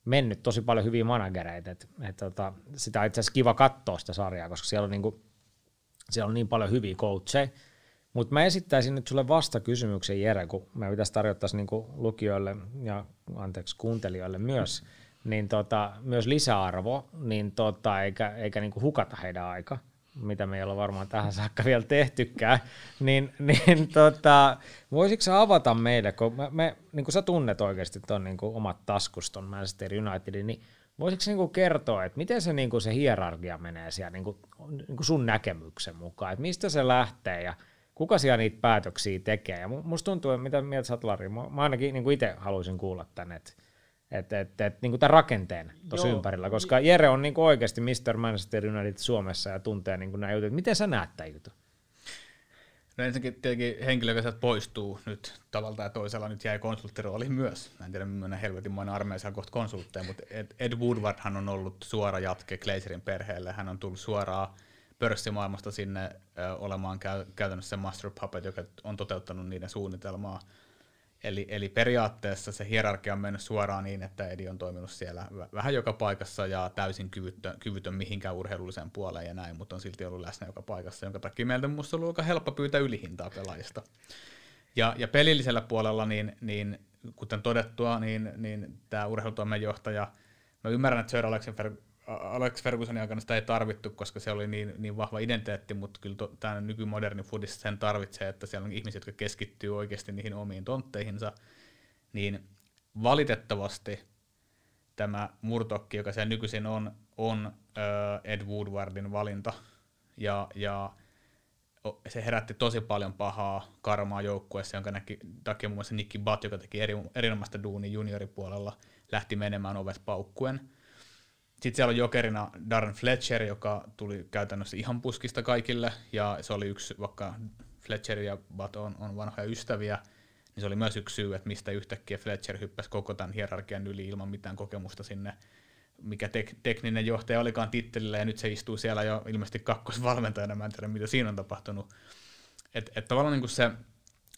mennyt tosi paljon hyviä managereita. Et, et tota, sitä on itse asiassa kiva katsoa sitä sarjaa, koska siellä on, niinku, siellä on niin paljon hyviä coacheja. Mutta mä esittäisin nyt sulle vasta kysymyksen, Jere, kun me pitäisi tarjota niinku lukijoille ja anteeksi kuuntelijoille myös, niin tota, myös lisäarvo, niin tota, eikä, eikä niinku hukata heidän aika mitä me ei ole varmaan tähän saakka vielä tehtykään, niin, niin tota, voisitko sä avata meille, kun me, me niin kuin sä tunnet oikeasti tuon niin omat taskuston Manchester Unitedin, niin voisitko niin kuin kertoa, että miten se, niin kuin se hierarkia menee siellä niin kuin, niin kuin sun näkemyksen mukaan, että mistä se lähtee ja kuka siellä niitä päätöksiä tekee. Ja musta tuntuu, että mitä mieltä sä oot, Lari, mä, mä ainakin niin kuin itse haluaisin kuulla tänne, että et, et, et, niin kuin tämän rakenteen tuossa ympärillä, koska Jere on niin kuin oikeasti Mr. Manchester United Suomessa ja tuntee niin kuin nämä jutut. Miten sä näet tämän jutun? No ensinnäkin tietenkin henkilö, joka poistuu nyt tavalla tai toisella, nyt jäi konsulttirooliin myös. Mä en tiedä, millainen helvetinmoinen armeija saa kohta konsultteja, mutta Ed, Ed Woodwardhan on ollut suora jatke Glazerin perheelle. Hän on tullut suoraan pörssimaailmasta sinne ö, olemaan käy, käytännössä se master puppet, joka on toteuttanut niiden suunnitelmaa. Eli, eli periaatteessa se hierarkia on mennyt suoraan niin, että Edi on toiminut siellä vähän joka paikassa ja täysin kyvytön, kyvytön mihinkään urheilulliseen puoleen ja näin, mutta on silti ollut läsnä joka paikassa, jonka takia meiltä on ollut aika helppo pyytää ylihintaa pelaajista. Ja, ja pelillisellä puolella, niin, niin kuten todettua, niin, niin tämä urheilutoimenjohtaja, mä ymmärrän, että Sir Alex, Alex Fergusonin aikana sitä ei tarvittu, koska se oli niin, niin vahva identiteetti, mutta kyllä tämä nykymoderni foodissa sen tarvitsee, että siellä on ihmisiä, jotka keskittyy oikeasti niihin omiin tontteihinsa, niin valitettavasti tämä Murtokki, joka siellä nykyisin on, on Ed Woodwardin valinta, ja, ja se herätti tosi paljon pahaa karmaa joukkueessa, jonka näki, takia muun muassa Nicky Butt, joka teki eri, erinomaista duuni junioripuolella, lähti menemään ovet paukkuen. Sitten siellä on jokerina Darren Fletcher, joka tuli käytännössä ihan puskista kaikille, ja se oli yksi, vaikka Fletcher ja Butt on, vanhoja ystäviä, niin se oli myös yksi syy, että mistä yhtäkkiä Fletcher hyppäsi koko tämän hierarkian yli ilman mitään kokemusta sinne mikä tek, tekninen johtaja olikaan tittelillä, ja nyt se istuu siellä jo ilmeisesti kakkosvalmentajana, mä en tiedä mitä siinä on tapahtunut. Että et tavallaan niin se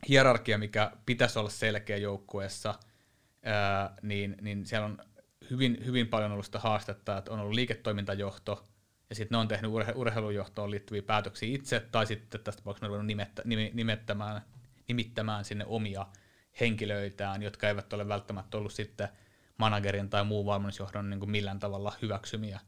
hierarkia, mikä pitäisi olla selkeä joukkueessa, ää, niin, niin siellä on hyvin, hyvin paljon ollut sitä haastetta, että on ollut liiketoimintajohto, ja sitten ne on tehnyt urhe- urheilujohtoon liittyviä päätöksiä itse, tai sitten tästä tapauksessa ne on nimettä, nimettämään, nimittämään sinne omia henkilöitään, jotka eivät ole välttämättä ollut sitten managerin tai muun valmennusjohdon niin kuin millään tavalla hyväksymiä.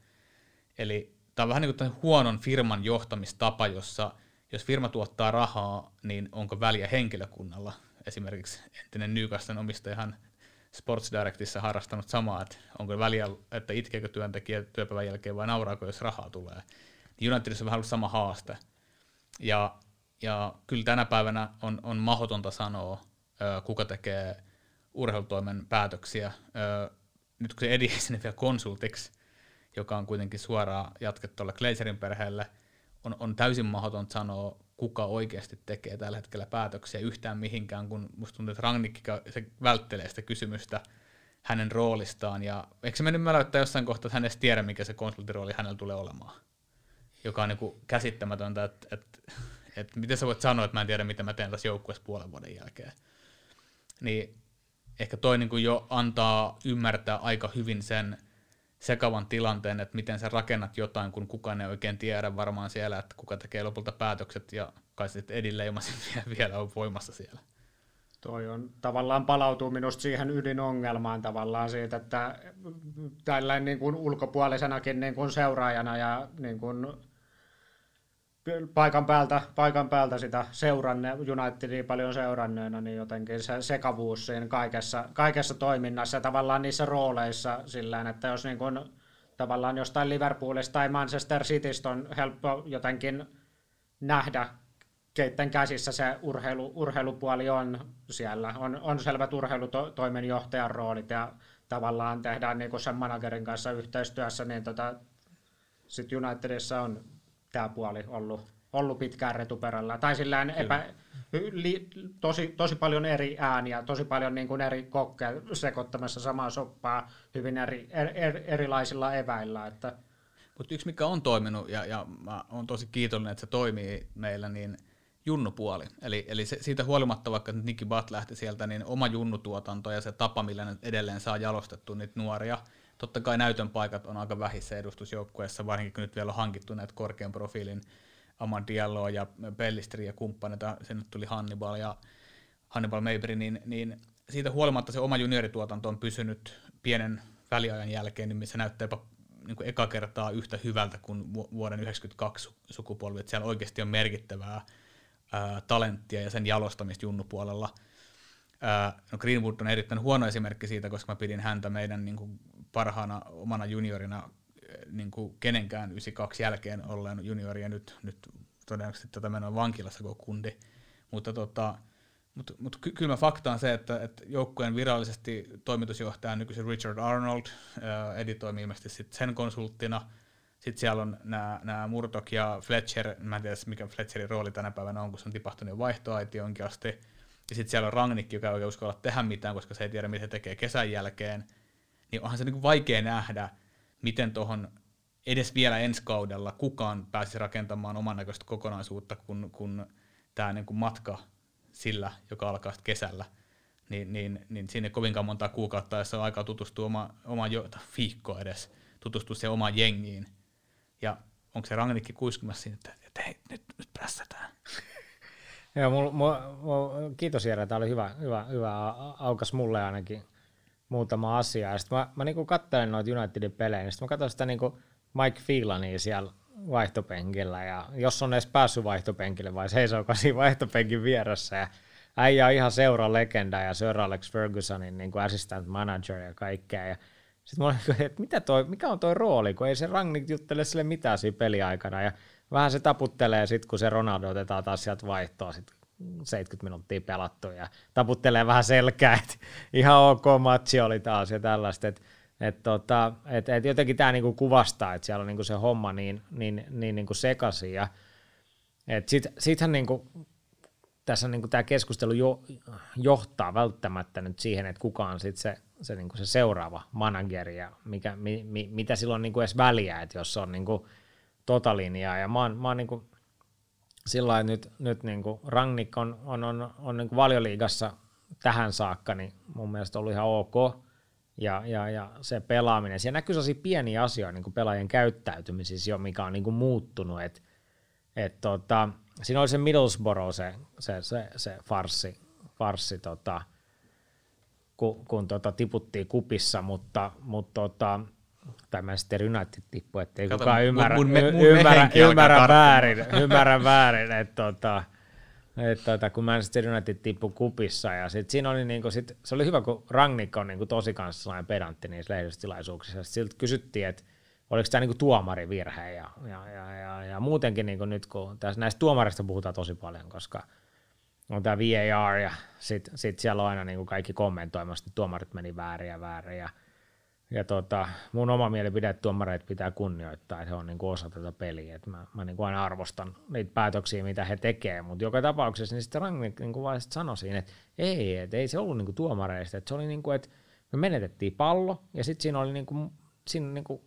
Eli tämä on vähän niin kuin huonon firman johtamistapa, jossa jos firma tuottaa rahaa, niin onko väliä henkilökunnalla. Esimerkiksi entinen Newcastlen omistajahan Sports Directissa harrastanut samaa, että onko väliä, että itkeekö työntekijä työpäivän jälkeen vai nauraako, jos rahaa tulee. Niin Unitedissa on vähän ollut sama haaste. Ja, ja kyllä tänä päivänä on, on mahdotonta sanoa, kuka tekee urheilutoimen päätöksiä. nyt kun se edi sinne vielä konsultiksi, joka on kuitenkin suoraan jatkettu tuolle Glazerin perheelle, on, on täysin mahdoton sanoa, kuka oikeasti tekee tällä hetkellä päätöksiä yhtään mihinkään, kun musta tuntuu, että Rangnick se välttelee sitä kysymystä hänen roolistaan, ja eikö se mennyt mäläyttää jossain kohtaa, että hän edes tiedä, mikä se konsultirooli hänellä tulee olemaan, joka on niin käsittämätöntä, että, että, että miten sä voit sanoa, että mä en tiedä, mitä mä teen tässä joukkueessa puolen vuoden jälkeen. Niin ehkä toi niin jo antaa ymmärtää aika hyvin sen sekavan tilanteen, että miten sä rakennat jotain, kun kukaan ei oikein tiedä varmaan siellä, että kuka tekee lopulta päätökset, ja kai sitten edinleimasin (laughs) vielä on voimassa siellä. Toi on tavallaan palautuu minusta siihen ydinongelmaan tavallaan siitä, että tällainen niin kuin ulkopuolisenakin niin kuin seuraajana ja niin kuin paikan päältä, paikan päältä sitä seuranne, Unitedia paljon seuranneena, niin jotenkin se sekavuus siinä kaikessa, kaikessa toiminnassa ja tavallaan niissä rooleissa sillä että jos niin kun, tavallaan jostain Liverpoolista tai Manchester Citystä on helppo jotenkin nähdä, keitten käsissä se urheilu, urheilupuoli on siellä. On, on selvät urheilutoimenjohtajan roolit ja tavallaan tehdään niin sen managerin kanssa yhteistyössä, niin tota, sitten Unitedissa on tämä puoli ollut, ollut pitkään retuperällä. Tai sillä epä, li, tosi, tosi paljon eri ääniä, tosi paljon niin kuin eri kokkeja sekoittamassa samaa soppaa hyvin eri, er, er, erilaisilla eväillä. Että... Mutta yksi, mikä on toiminut, ja, ja mä oon tosi kiitollinen, että se toimii meillä, niin junnupuoli. Eli, eli se, siitä huolimatta, vaikka Nicky Butt lähti sieltä, niin oma junnutuotanto ja se tapa, millä ne edelleen saa jalostettua niitä nuoria – Totta kai näytön paikat on aika vähissä edustusjoukkueessa, varsinkin kun nyt vielä on hankittu näitä korkean profiilin Aman Dialloa ja Pellistri ja kumppaneita, sen tuli Hannibal ja Hannibal Mabry, niin, niin siitä huolimatta se oma juniorituotanto on pysynyt pienen väliajan jälkeen, niin missä näyttää jopa niin kuin eka kertaa yhtä hyvältä kuin vuoden 1992 sukupolvi, että siellä oikeasti on merkittävää ää, talenttia ja sen jalostamista junnupuolella. Ää, no Greenwood on erittäin huono esimerkki siitä, koska mä pidin häntä meidän niin kuin parhaana omana juniorina eh, niin kuin kenenkään 92 jälkeen olleen juniori ja nyt, nyt todennäköisesti tätä menoa vankilassa koko kundi. Mutta tota, mut, mut ky- kyllä fakta on se, että, että joukkueen virallisesti toimitusjohtaja nykyisin Richard Arnold äh, editoimi ilmeisesti sit sen konsulttina. Sitten siellä on nämä Murtok ja Fletcher, mä en tiedä mikä Fletcherin rooli tänä päivänä on, kun se on tipahtunut jo vaihtoaitioonkin asti. Ja sitten siellä on Rangnick, joka ei oikein uskalla tehdä mitään, koska se ei tiedä, mitä se tekee kesän jälkeen – niin onhan se niin kuin vaikea nähdä, miten tuohon edes vielä ensi kaudella kukaan pääsi rakentamaan oman näköistä kokonaisuutta, kun, kun tämä niin kuin matka sillä, joka alkaa kesällä, niin, niin, niin siinä ei kovinkaan monta kuukautta, jos on aikaa tutustua oma, oma jo, viikkoa edes, tutustua siihen omaan jengiin. Ja onko se Rangnikki kuiskumassa siinä, että, että hei, nyt, nyt prässätään. (laughs) Joo, mul, mul, mul, kiitos Jere, tämä oli hyvä, hyvä, hyvä aukas mulle ainakin muutama asia. Ja sitten mä, mä niinku katselen noita Unitedin pelejä, niin sitten mä katsoin sitä niinku Mike Pheelania siellä vaihtopenkillä, ja jos on edes päässyt vaihtopenkille, vai seisoo siinä vaihtopenkin vieressä, ja äijä on ihan seura legenda ja Sir Alex Fergusonin niin kuin assistant manager ja kaikkea, ja sitten mä olin, että mitä toi, mikä on toi rooli, kun ei se Rangnick juttele sille mitään siinä peliaikana, ja vähän se taputtelee sitten, kun se Ronaldo otetaan taas sieltä vaihtoa sitten 70 minuuttia pelattu ja taputtelee vähän selkää, että ihan ok matsi oli taas ja tällaista, että et tota, et, et jotenkin tämä niinku kuvastaa, että siellä on niinku se homma niin, niin, niin niinku sekaisin. Ja, sittenhän niinku, tässä niinku tämä keskustelu jo, johtaa välttämättä nyt siihen, että kuka on sit se, se, niinku se seuraava manageri ja mikä, mi, mi, mitä silloin niinku edes väliä, että jos on niinku tota linjaa. Ja mä oon, mä oon niinku, sillä nyt, nyt niinku Rangnick on, on, on, on niinku valioliigassa tähän saakka, niin mun mielestä ollut ihan ok ja, ja, ja se pelaaminen. Siellä näkyy sellaisia pieniä asioita niin kuin pelaajien käyttäytymisissä jo, mikä on niin kuin muuttunut. Et, et tota, siinä oli se Middlesbrough se, se, se, se farsi, farsi tota, kun, kun tota, tiputtiin kupissa, mutta, mutta tota, tai Manchester United tippu, ettei Kato, kukaan ymmärrä, mun, mun, mun ymmärrä, (laughs) ymmärrä väärin, ymmärrä väärin, että tota, että tota, kun Manchester United tippui kupissa ja sit siinä oli niinku, sit, se oli hyvä, kun Rangnick on niinku tosi kanssa sellainen pedantti niissä lehdistötilaisuuksissa. Siltä kysyttiin, että oliko tämä niinku tuomarivirhe ja, ja, ja, ja, ja muutenkin niinku nyt, kun tässä, näistä tuomarista puhutaan tosi paljon, koska on tämä VAR ja sitten sit siellä on aina niinku kaikki kommentoimassa, että tuomarit meni väärin ja väärin ja ja tota, mun oma mielipide, että tuomareita pitää kunnioittaa, että he on niinku osa tätä peliä. Et mä, mä niinku aina arvostan niitä päätöksiä, mitä he tekevät, mutta joka tapauksessa niin sitten Rangnick niinku vaan sit sanoi siinä, että ei, et ei se ollut niinku tuomareista, että se oli niinku, että me menetettiin pallo, ja sitten siinä oli niinku, siinä niinku,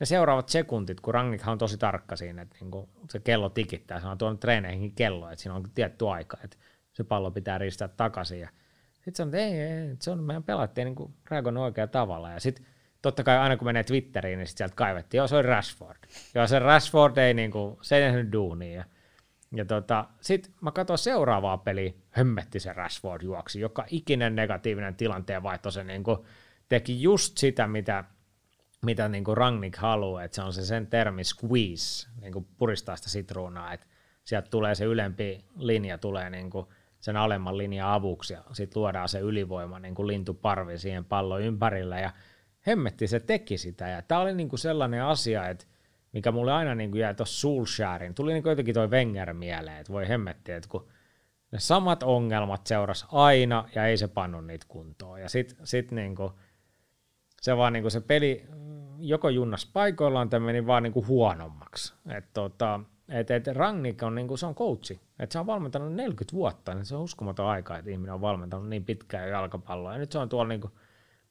ne seuraavat sekuntit, kun Rangnick on tosi tarkka siinä, että niinku se kello tikittää, se on tuonut treeneihin kello, että siinä on tietty aika, että se pallo pitää ristää takaisin, ja sitten sanoi, että ei, ei, se on meidän pelaajat ei niinku reagoinut oikealla tavalla, ja sitten totta kai aina kun menee Twitteriin, niin sit sieltä kaivettiin, joo se on Rashford. Joo se Rashford ei niinku, se ei tehnyt duunia. Ja, ja tota, sit mä katsoin seuraavaa peliä, hömmetti se Rashford juoksi, joka ikinen negatiivinen tilanteen vaihto se niinku teki just sitä, mitä, mitä niinku Rangnick haluaa, että se on se sen termi squeeze, niinku puristaa sitä sitruunaa, että sieltä tulee se ylempi linja, tulee niinku sen alemman linjan avuksi ja sitten luodaan se ylivoima niin kuin lintuparvi siihen pallon ympärillä ja hemmetti se teki sitä. Ja tämä oli niinku sellainen asia, että mikä mulle aina niinku jäi tuossa Sulsharin. Tuli niinku jotenkin toi Wenger mieleen, että voi hemmetti, että kun ne samat ongelmat seuras aina ja ei se pannu niitä kuntoon. Ja sitten sit niinku, se vaan niinku se peli joko junnas paikoillaan tai meni vaan niinku huonommaksi. Et tota, et, et Rangnick on, niinku, se on coachi. Et se on valmentanut 40 vuotta, niin se on uskomaton aika, että ihminen on valmentanut niin pitkään jalkapalloa. Ja nyt se on tuolla niinku,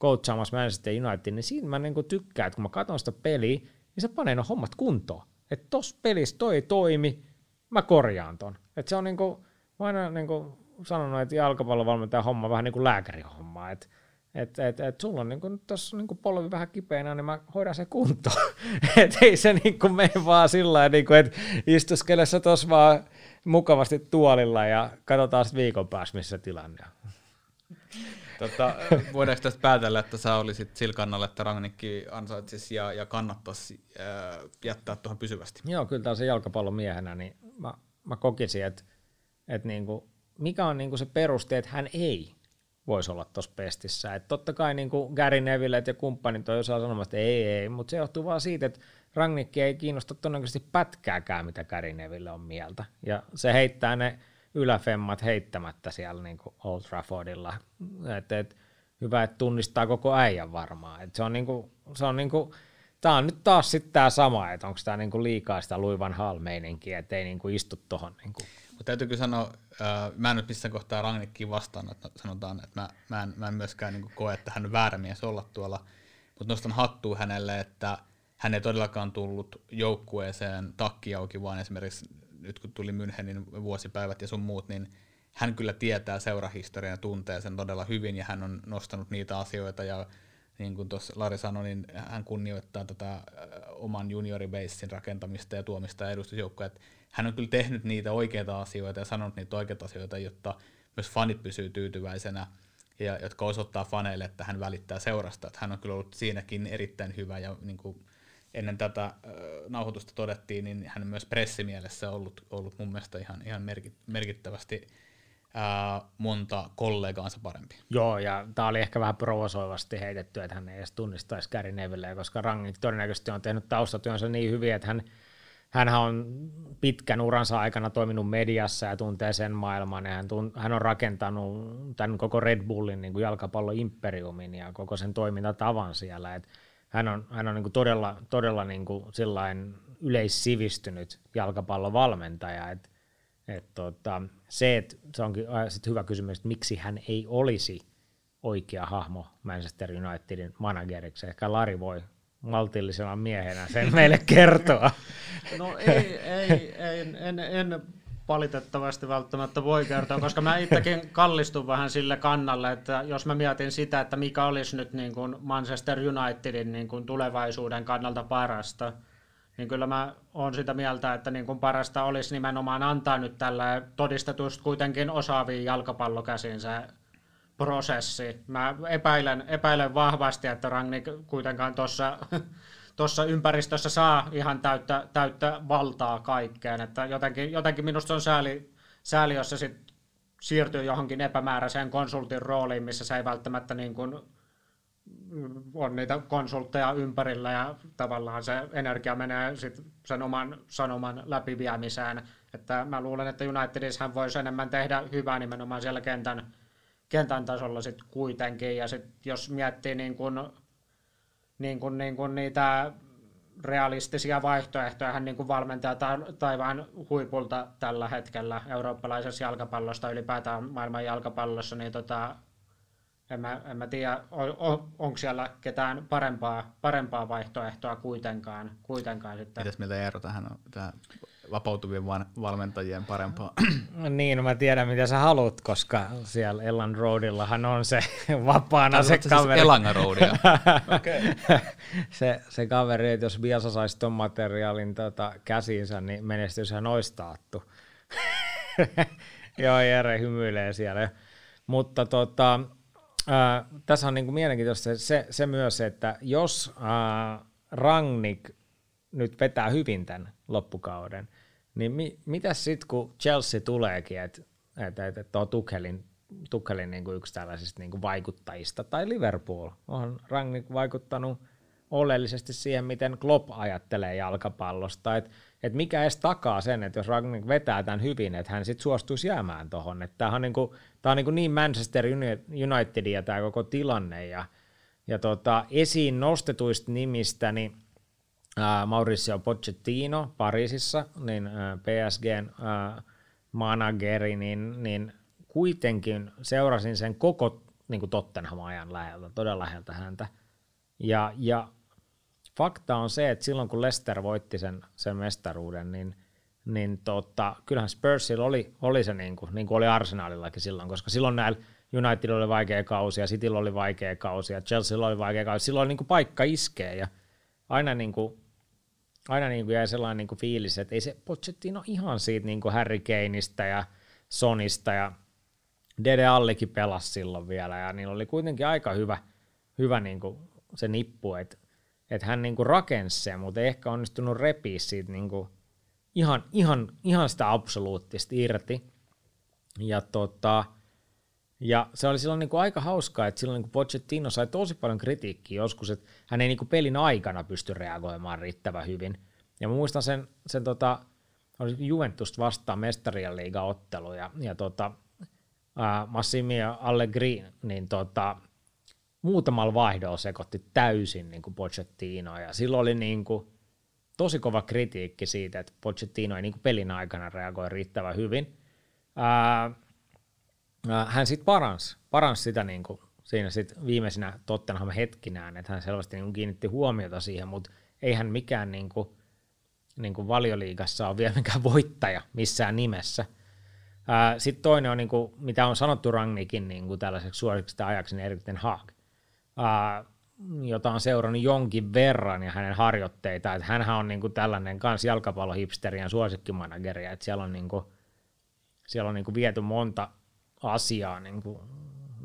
coachaamassa Manchester United, niin siinä mä niinku tykkään, että kun mä katson sitä peliä, niin se panee ne hommat kuntoon. Että tossa pelissä toi toimi, mä korjaan ton. Että se on niinku, mä aina niinku sanonut, että jalkapallovalmentaja homma vähän niin kuin lääkärihomma, että et, et, et sulla on niinku, tuossa niinku polvi vähän kipeänä, niin mä hoidan se kuntoon. (laughs) että ei se niinku mene vaan sillä tavalla, niinku, että istuskelessa tuossa vaan mukavasti tuolilla ja katsotaan sitten viikon päästä, missä tilanne on. Tota, voidaanko tästä päätellä, että sä olisit sillä kannalla, että Rangnikki ansaitsisi ja, ja kannattaisi ää, jättää tuohon pysyvästi? Joo, kyllä taas jalkapallon miehenä, niin mä, mä kokisin, että, että niinku, mikä on niinku se peruste, että hän ei voisi olla tuossa pestissä. Et totta kai niin kuin Gary Neville ja kumppanit on osaa sanomaan, että ei, ei, mutta se johtuu vaan siitä, että Rangnikki ei kiinnosta todennäköisesti pätkääkään, mitä Gary Neville on mieltä. Ja se heittää ne yläfemmat heittämättä siellä niin kuin Old Traffordilla. Et, et, hyvä, että tunnistaa koko äijän varmaan. Et se on niin kuin, se on niin kuin, Tämä on nyt taas sitten tämä sama, että onko tämä niinku liikaa sitä luivan halmeininkiä, että ei niinku istu tuohon. Niinku. Mutta täytyykö sanoa, äh, mä en nyt missään kohtaa Rangnikkiin vastaan, että sanotaan, että mä, mä, en, mä en myöskään niinku koe, että hän on väärä mies olla tuolla, mutta nostan hattua hänelle, että hän ei todellakaan tullut joukkueeseen takki auki, vaan esimerkiksi nyt kun tuli Münchenin vuosipäivät ja sun muut, niin hän kyllä tietää seurahistorian ja tuntee sen todella hyvin ja hän on nostanut niitä asioita ja niin kuin tuossa Lari sanoi, niin hän kunnioittaa tätä oman junioribasein rakentamista ja tuomista edustusjoukkoja. Hän on kyllä tehnyt niitä oikeita asioita ja sanonut niitä oikeita asioita, jotta myös fanit pysyy tyytyväisenä ja jotka osoittaa faneille, että hän välittää seurasta. Että hän on kyllä ollut siinäkin erittäin hyvä ja niin kuin ennen tätä äh, nauhoitusta todettiin, niin hän myös pressimielessä ollut, ollut mun mielestä ihan, ihan merkittävästi ää, monta kollegaansa parempi. Joo, ja tämä oli ehkä vähän provosoivasti heitetty, että hän ei edes tunnistaisi Gary Nevilleä, koska Rangnick todennäköisesti on tehnyt taustatyönsä niin hyvin, että hän, hän on pitkän uransa aikana toiminut mediassa ja tuntee sen maailman, ja hän, tunt, hän on rakentanut tämän koko Red Bullin niin jalkapalloimperiumin ja koko sen toimintatavan siellä, että hän on, hän on niin kuin todella, todella niin kuin yleissivistynyt jalkapallovalmentaja, että et tota, se, että se onkin sit hyvä kysymys, että miksi hän ei olisi oikea hahmo Manchester Unitedin manageriksi. Ehkä Lari voi maltillisena miehenä sen meille kertoa. No ei, ei, ei en, en valitettavasti välttämättä voi kertoa, koska mä itsekin kallistun vähän sille kannalle, että jos mä mietin sitä, että mikä olisi nyt niin kuin Manchester Unitedin niin kuin tulevaisuuden kannalta parasta, niin kyllä mä oon sitä mieltä, että niin kuin parasta olisi nimenomaan antaa nyt tällä todistetusti kuitenkin osaaviin jalkapallokäsiin se prosessi. Mä epäilen, epäilen vahvasti, että Rangnick kuitenkaan tuossa tuossa ympäristössä saa ihan täyttä, täyttä valtaa kaikkeen. Että jotenkin, jotenkin minusta on sääli, sääli jos se sit siirtyy johonkin epämääräiseen konsultin rooliin, missä se ei välttämättä niin kuin on niitä konsultteja ympärillä ja tavallaan se energia menee sit sen oman sanoman läpiviemiseen. Että mä luulen, että Unitedissa hän voisi enemmän tehdä hyvää nimenomaan siellä kentän, kentän tasolla sit kuitenkin. Ja sit jos miettii niin kun, niin kun, niin kun niitä realistisia vaihtoehtoja niin kuin valmentaja taivaan huipulta tällä hetkellä eurooppalaisessa jalkapallosta, ylipäätään maailman jalkapallossa, niin tota, en mä, en mä tiedä, on, on, onko siellä ketään parempaa, parempaa vaihtoehtoa kuitenkaan. kuitenkaan sitten. Mitäs mieltä Eero tähän on, tähän vapautuvien valmentajien parempaa? (clears throat) niin, no mä tiedän mitä sä haluat, koska siellä Elland Roadillahan on se (laughs) vapaana se siis kaveri. Siis Elanga Roadia. (laughs) okay. se, se kaveri, että jos Biasa saisi ton materiaalin tota, käsiinsä, niin menestyshän olisi taattu. (laughs) Joo, Jere hymyilee siellä. Mutta tota, äh, tässä on niin kuin mielenkiintoista se, se myös, että jos äh, Rangnick nyt vetää hyvin tämän loppukauden, niin mi, mitä sitten kun Chelsea tuleekin, että et, et, et tuo Tuchelin, Tuchelin niin kuin yksi tällaisista niin kuin vaikuttajista, tai Liverpool, on Rangnick vaikuttanut oleellisesti siihen, miten Klopp ajattelee jalkapallosta, että et mikä edes takaa sen, että jos Ragnik vetää tämän hyvin, että hän sitten suostuisi jäämään tuohon. Tämä on, niinku, tää on niinku niin Manchester Unitedia tämä koko tilanne. Ja, ja tota, esiin nostetuista nimistä, niin Mauricio Pochettino Pariisissa, niin PSGn manageri, niin, niin kuitenkin seurasin sen koko niin Tottenham ajan läheltä, todella läheltä häntä. Ja, ja fakta on se, että silloin kun Leicester voitti sen, sen mestaruuden, niin, niin tota, kyllähän Spursilla oli, oli se niin kuin, niin kuin oli Arsenalillakin silloin, koska silloin näillä United oli vaikea kausi ja Cityllä oli vaikea kausi ja Chelsea oli vaikea kausi. Silloin oli niin kuin paikka iskee ja aina, niin kuin, aina niin kuin jäi sellainen niin kuin fiilis, että ei se Pochettino ihan siitä niin kuin Harry Kaneista ja Sonista ja Dede Allikin pelasi silloin vielä ja niillä oli kuitenkin aika hyvä, hyvä niin kuin se nippu, että että hän niinku rakensi sen, mutta ei ehkä onnistunut repiä siitä niinku ihan, ihan, ihan sitä absoluuttisesti irti. Ja, tota, ja se oli silloin niinku aika hauskaa, että silloin niinku Pochettino sai tosi paljon kritiikkiä joskus, että hän ei niinku pelin aikana pysty reagoimaan riittävän hyvin. Ja mä muistan sen, sen tota, Juventus vastaan mestarien liiga ottelu ja, ja tota, ää, Massimia Allegri, niin tota, muutamalla vaihdolla sekoitti täysin niin kuin Pochettino, ja silloin oli niin kuin tosi kova kritiikki siitä, että Pochettino ei niin kuin pelin aikana reagoi riittävän hyvin. Ää, hän sitten paransi, paransi sitä niin kuin siinä sit viimeisinä Tottenham hetkinään, että hän selvästi niin kiinnitti huomiota siihen, mutta eihän mikään niin kuin, niin kuin valioliigassa ole vielä mikään voittaja missään nimessä. Sitten toinen on, niin kuin, mitä on sanottu Rangnikin niin kuin tällaiseksi suosiksi ajaksi, niin Erik Ten jota on seurannut jonkin verran ja hänen harjoitteita. Että hänhän on niin kuin tällainen kans jalkapallohipsterien suosikkimanageri, että siellä on, niin kuin, siellä on niin kuin viety monta asiaa niin kuin,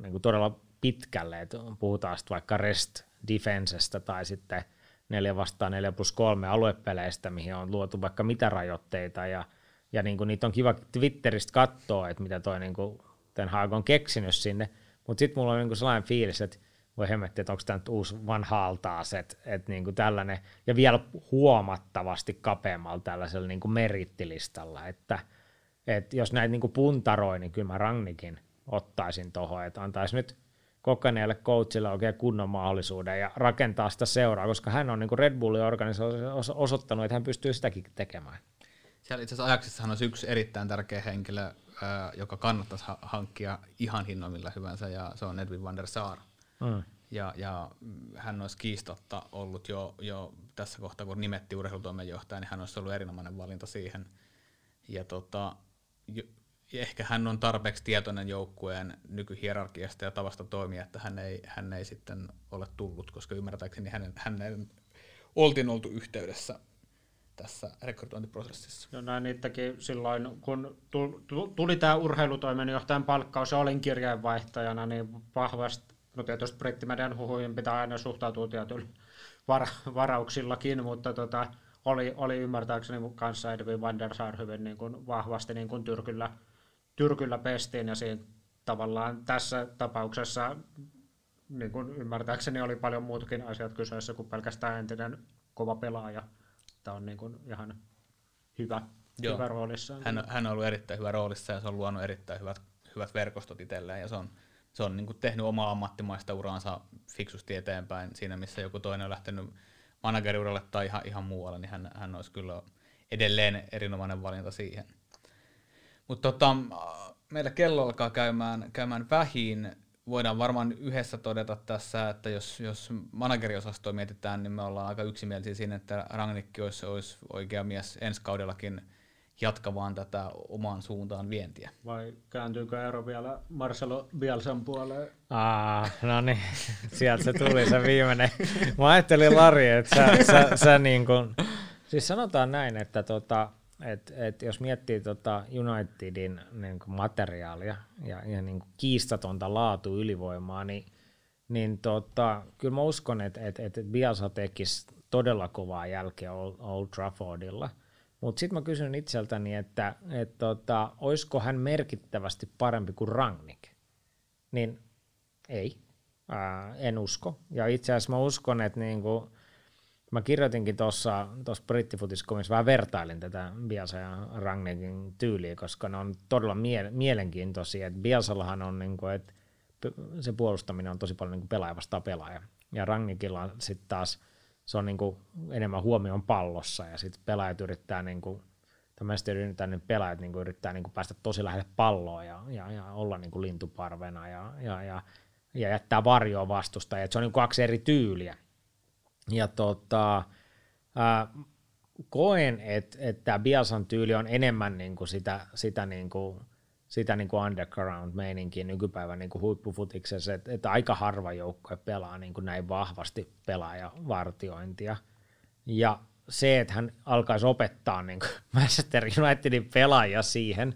niin kuin todella pitkälle, että puhutaan sitten vaikka rest defensestä tai sitten 4 vastaan 4 plus 3 aluepeleistä, mihin on luotu vaikka mitä rajoitteita ja, ja niin kuin niitä on kiva Twitteristä katsoa, että mitä toi niin kuin Ten Hag on keksinyt sinne, mutta sitten mulla on niin kuin sellainen fiilis, että voi hemmetti, että onko tämä nyt uusi vanha taas, että, että niin tällainen, ja vielä huomattavasti kapeammalla tällaisella niin kuin merittilistalla, että, että jos näitä niin puntaroi, niin kyllä mä Rangnikin ottaisin tuohon, että antaisi nyt kokeneelle coachille oikein kunnon mahdollisuuden ja rakentaa sitä seuraa, koska hän on niin Red Bullin organisaatiossa osoittanut, että hän pystyy sitäkin tekemään. Siellä itse asiassa Ajaksissahan olisi yksi erittäin tärkeä henkilö, joka kannattaisi hankkia ihan hinnoimilla hyvänsä, ja se on Edwin van der Sar. Mm. Ja, ja hän olisi kiistotta ollut jo, jo tässä kohtaa, kun nimetti urheilutoimenjohtaja, niin hän olisi ollut erinomainen valinta siihen. Ja tota, ehkä hän on tarpeeksi tietoinen joukkueen nykyhierarkiasta ja tavasta toimia, että hän ei, hän ei sitten ole tullut, koska ymmärtääkseni hänen, hänen oltiin oltu yhteydessä tässä rekrytointiprosessissa. No näin niitäkin silloin, kun tuli tämä urheilutoimenjohtajan palkkaus ja olin kirjeenvaihtajana, niin vahvasti, no tietysti brittimedian huhuihin pitää aina suhtautua tietyllä var- varauksillakin, mutta tota, oli, oli ymmärtääkseni kanssa Edwin van der Sar hyvin niin kuin vahvasti niin kuin tyrkyllä tyrkyllä pestiin ja siinä tavallaan tässä tapauksessa niin kuin ymmärtääkseni oli paljon muutakin asiat kyseessä kuin pelkästään entinen kova pelaaja. Tämä on niin kuin ihan hyvä, Joo. hyvä roolissa. Hän, hän on ollut erittäin hyvä roolissa ja se on luonut erittäin hyvät, hyvät verkostot itselleen ja se on, se on niin kuin tehnyt omaa ammattimaista uraansa fiksusti eteenpäin siinä, missä joku toinen on lähtenyt manageriuralle tai ihan, ihan muualle, niin hän, hän olisi kyllä edelleen erinomainen valinta siihen. Mutta tota, meillä kello alkaa käymään, käymään vähin. Voidaan varmaan yhdessä todeta tässä, että jos, jos manageriosastoa mietitään, niin me ollaan aika yksimielisiä siinä, että Rangnikki olisi, olisi oikea mies ensi kaudellakin jatkavaan tätä omaan suuntaan vientiä. Vai kääntyykö ero vielä Marcelo Bielsan puoleen? Ah, no niin, (laughs) sieltä se tuli se viimeinen. Mä ajattelin Lari, että sä, sä, sä niin kuin, siis sanotaan näin, että tota, et, et jos miettii tota Unitedin niin kuin materiaalia ja, ja niin kuin kiistatonta laatu ylivoimaa, niin, niin tota, kyllä mä uskon, että et, et Bielsa tekisi todella kovaa jälkeä Old Traffordilla. Mutta sitten mä kysyn itseltäni, että et tota, olisiko hän merkittävästi parempi kuin Rangnick? Niin ei, Ää, en usko. Ja itse asiassa mä uskon, että niinku, Mä kirjoitinkin tuossa brittifutiskomissa, vähän vertailin tätä Bielsa ja Rangnickin tyyliä, koska ne on todella mie- mielenkiintoisia. Et Bielsallahan on, niin kuin, että se puolustaminen on tosi paljon niin kuin pelaaja vastaan pelaaja. Ja Rangnickilla sitten taas se on niin kuin enemmän huomioon pallossa ja sitten pelaajat yrittää niin kuin, tämmöisesti yrittää, niin pelaajat niin kuin yrittää niin kuin päästä tosi lähelle palloa ja, ja, ja olla niin kuin lintuparvena ja, ja, ja, ja jättää varjoa vastusta. Ja se on niin kuin kaksi eri tyyliä. Ja tota, ää, koen, että et tämä tyyli on enemmän niinku sitä, sitä, niinku, sitä niinku underground-meininkiä nykypäivän niinku huippufutiksessa, että et aika harva joukko pelaa niinku näin vahvasti pelaajavartiointia. Ja se, että hän alkaisi opettaa niin (laughs) Manchester Unitedin pelaajia siihen,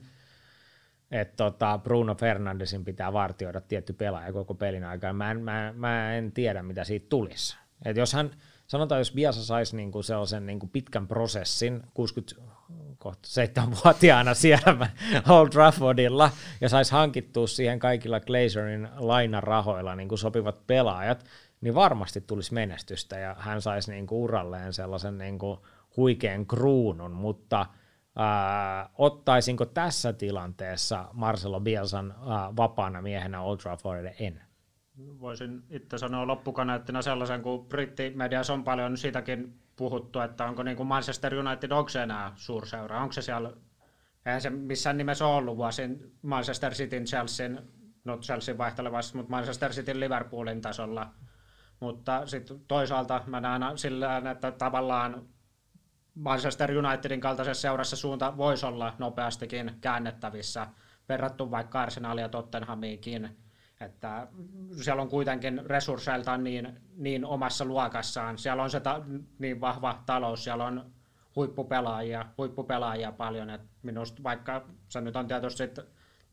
että tota Bruno Fernandesin pitää vartioida tietty pelaaja koko pelin aikana. Mä en, mä, mä en tiedä, mitä siitä tulisi. Et jos hän, sanotaan, jos Biasa saisi niinku sellaisen niinku pitkän prosessin, 67-vuotiaana (laughs) siellä Old Traffordilla, ja saisi hankittua siihen kaikilla Glazerin lainarahoilla niinku sopivat pelaajat, niin varmasti tulisi menestystä, ja hän saisi niinku uralleen sellaisen niinku huikean kruunun, mutta ää, ottaisinko tässä tilanteessa Marcelo Bielsan ää, vapaana miehenä Old Traffordille? En voisin itse sanoa loppukaneettina sellaisen, kun brittimediassa on paljon siitäkin puhuttu, että onko niin kuin Manchester United, onko se enää suurseura, onko se siellä, eihän se missään nimessä ole ollut vuosin Manchester Cityn, Chelsea, no Chelsea vaihtelevassa, mutta Manchester Cityn Liverpoolin tasolla, mutta sitten toisaalta mä näen sillä, että tavallaan Manchester Unitedin kaltaisessa seurassa suunta voisi olla nopeastikin käännettävissä verrattu vaikka Arsenalia ja Tottenhamiinkin. Että siellä on kuitenkin resursseiltaan niin, niin omassa luokassaan. Siellä on se ta- niin vahva talous, siellä on huippupelaajia, huippupelaajia paljon. Et minusta vaikka se nyt on tietysti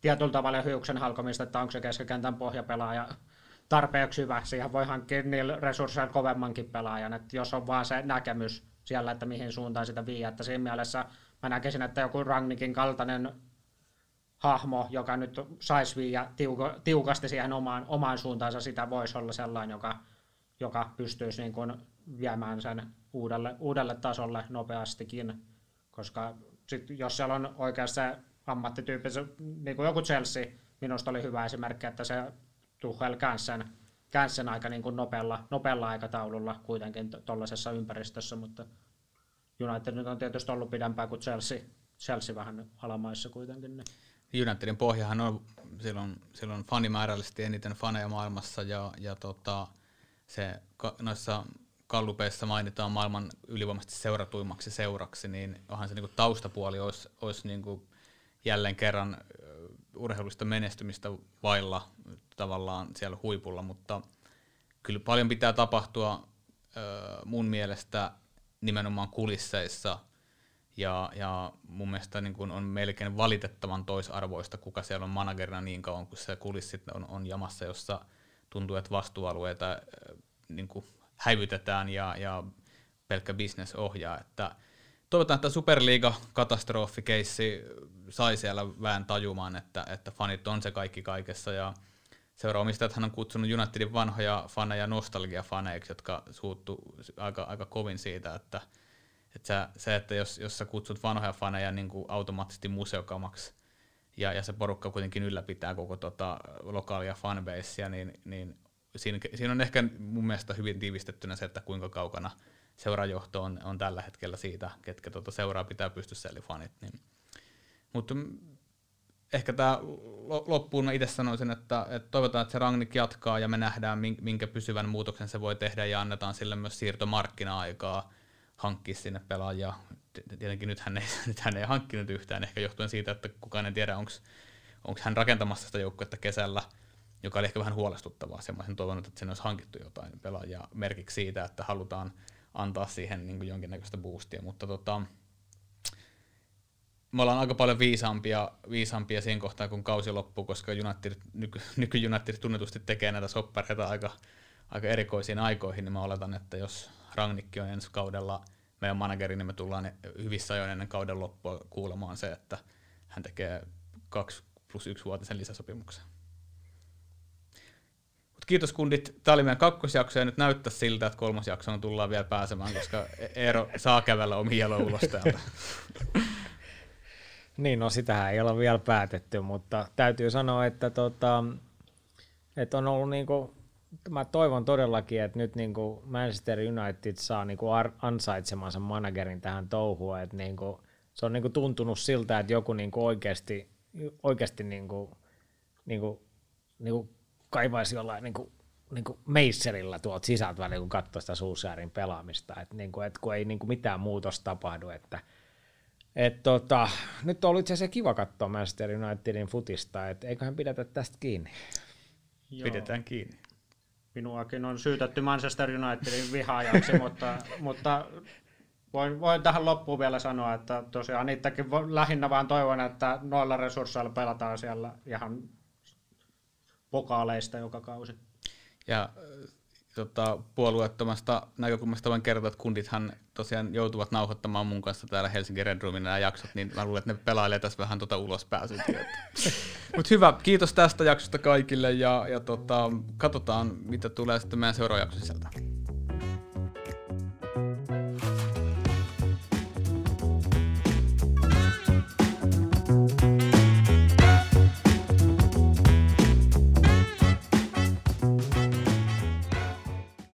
tietyllä tavalla hiuksen halkomista, että onko se keskikentän pohjapelaaja tarpeeksi hyvä. Siihen voi hankkia niillä resursseilla kovemmankin pelaajan, että jos on vaan se näkemys siellä, että mihin suuntaan sitä vie. Että siinä mielessä mä näkisin, että joku Rangnikin kaltainen hahmo, joka nyt saisi viiä tiuko, tiukasti siihen omaan, omaan suuntaansa, sitä voisi olla sellainen, joka, joka pystyisi niin kuin viemään sen uudelle, uudelle tasolle nopeastikin, koska sit, jos siellä on oikeasti se ammattityyppi, niin kuin joku Chelsea, minusta oli hyvä esimerkki, että se Tuchel käänsi sen aika niin kuin nopealla, nopealla aikataululla kuitenkin tuollaisessa ympäristössä, mutta United nyt on tietysti ollut pidempään kuin Chelsea, Chelsea vähän alamaissa kuitenkin. Niin. Unitedin pohjahan on silloin, silloin fanimäärällisesti eniten faneja maailmassa ja, ja tota, se noissa kallupeissa mainitaan maailman ylivoimaisesti seuratuimmaksi seuraksi, niin onhan se niin kuin taustapuoli olisi, olisi niin kuin jälleen kerran urheilusta menestymistä vailla tavallaan siellä huipulla, mutta kyllä paljon pitää tapahtua mun mielestä nimenomaan kulisseissa, ja, ja mun mielestä niin kun on melkein valitettavan toisarvoista, kuka siellä on managerina niin kauan, kun se kulissit on, on jamassa, jossa tuntuu, että vastuualueita niin kuin häivytetään ja, ja pelkkä business ohjaa. Että toivotaan, että Superliiga-katastrofikeissi sai siellä vähän tajumaan, että, että fanit on se kaikki kaikessa ja seuraamistajat hän on kutsunut Unitedin vanhoja faneja nostalgiafaneiksi, jotka suuttu aika, aika kovin siitä, että, että sä, se, että jos, jos sä kutsut vanhoja faneja niin kuin automaattisesti museokamaksi ja, ja se porukka kuitenkin ylläpitää koko tota, lokaalia fanbasea, niin, niin siinä, siinä on ehkä mun mielestä hyvin tiivistettynä se, että kuinka kaukana seurajohto on, on tällä hetkellä siitä, ketkä tuota seuraa pitää pystyssä, eli fanit. Niin. Mutta ehkä tämä loppuun mä itse sanoisin, että, että toivotaan, että se Rangnick jatkaa ja me nähdään, minkä pysyvän muutoksen se voi tehdä ja annetaan sille myös siirtomarkkina-aikaa hankkia sinne pelaajia. Tietenkin nyt hän ei, (laughs) nyt hän ei hankkinut yhtään, ehkä johtuen siitä, että kukaan ei tiedä, onko hän rakentamassa sitä joukkuetta kesällä, joka oli ehkä vähän huolestuttavaa. Semmoisen toivonut, että sinne olisi hankittu jotain pelaajia merkiksi siitä, että halutaan antaa siihen niin jonkinnäköistä boostia, mutta tota, me ollaan aika paljon viisaampia, viisaampia siinä kohtaa, kun kausi loppuu, koska United, nyky, (laughs) nyky tunnetusti tekee näitä soppareita aika, aika erikoisiin aikoihin, niin mä oletan, että jos Rangnikki on ensi kaudella meidän manageri, niin me tullaan hyvissä ajoin ennen kauden loppua kuulemaan se, että hän tekee kaksi plus yksi vuotisen lisäsopimuksen. Mut kiitos kundit. Tämä oli meidän kakkosjakso ja nyt näyttää siltä, että kolmosjaksoon tullaan vielä pääsemään, koska Eero saa kävellä omi ulos täältä. (laughs) Niin, no sitähän ei ole vielä päätetty, mutta täytyy sanoa, että, tota, että on ollut niinku, mä toivon todellakin, että nyt niinku Manchester United saa niinku ansaitsemansa managerin tähän touhuun, että niinku, se on niinku tuntunut siltä, että joku niinku oikeasti, oikeasti niinku, niinku, niinku kaivaisi jollain niinku, niinku meisserillä tuolta sisältä välillä, kun katsoo sitä Suusjäärin pelaamista, että niinku, et kun ei niinku mitään muutosta tapahdu, että – et tota, nyt on ollut itse asiassa kiva katsoa Manchester Unitedin futista, että eiköhän pidetä tästä kiinni. Joo. Pidetään kiinni. Minuakin on syytetty Manchester Unitedin vihaajaksi, mutta, mutta voin, voin tähän loppuun vielä sanoa, että tosiaan niitäkin lähinnä vaan toivon, että noilla resursseilla pelataan siellä ihan pokaaleista joka kausi. Ja tota, puolueettomasta näkökulmasta voin kertoa, että kundithan tosiaan joutuvat nauhoittamaan mun kanssa täällä Helsingin Red Roomin nämä jaksot, niin mä luulen, että ne pelailee tässä vähän tota ulospääsytietä. (laughs) Mutta hyvä, kiitos tästä jaksosta kaikille ja, ja tota, katsotaan, mitä tulee sitten meidän seuraava jakso sisältä.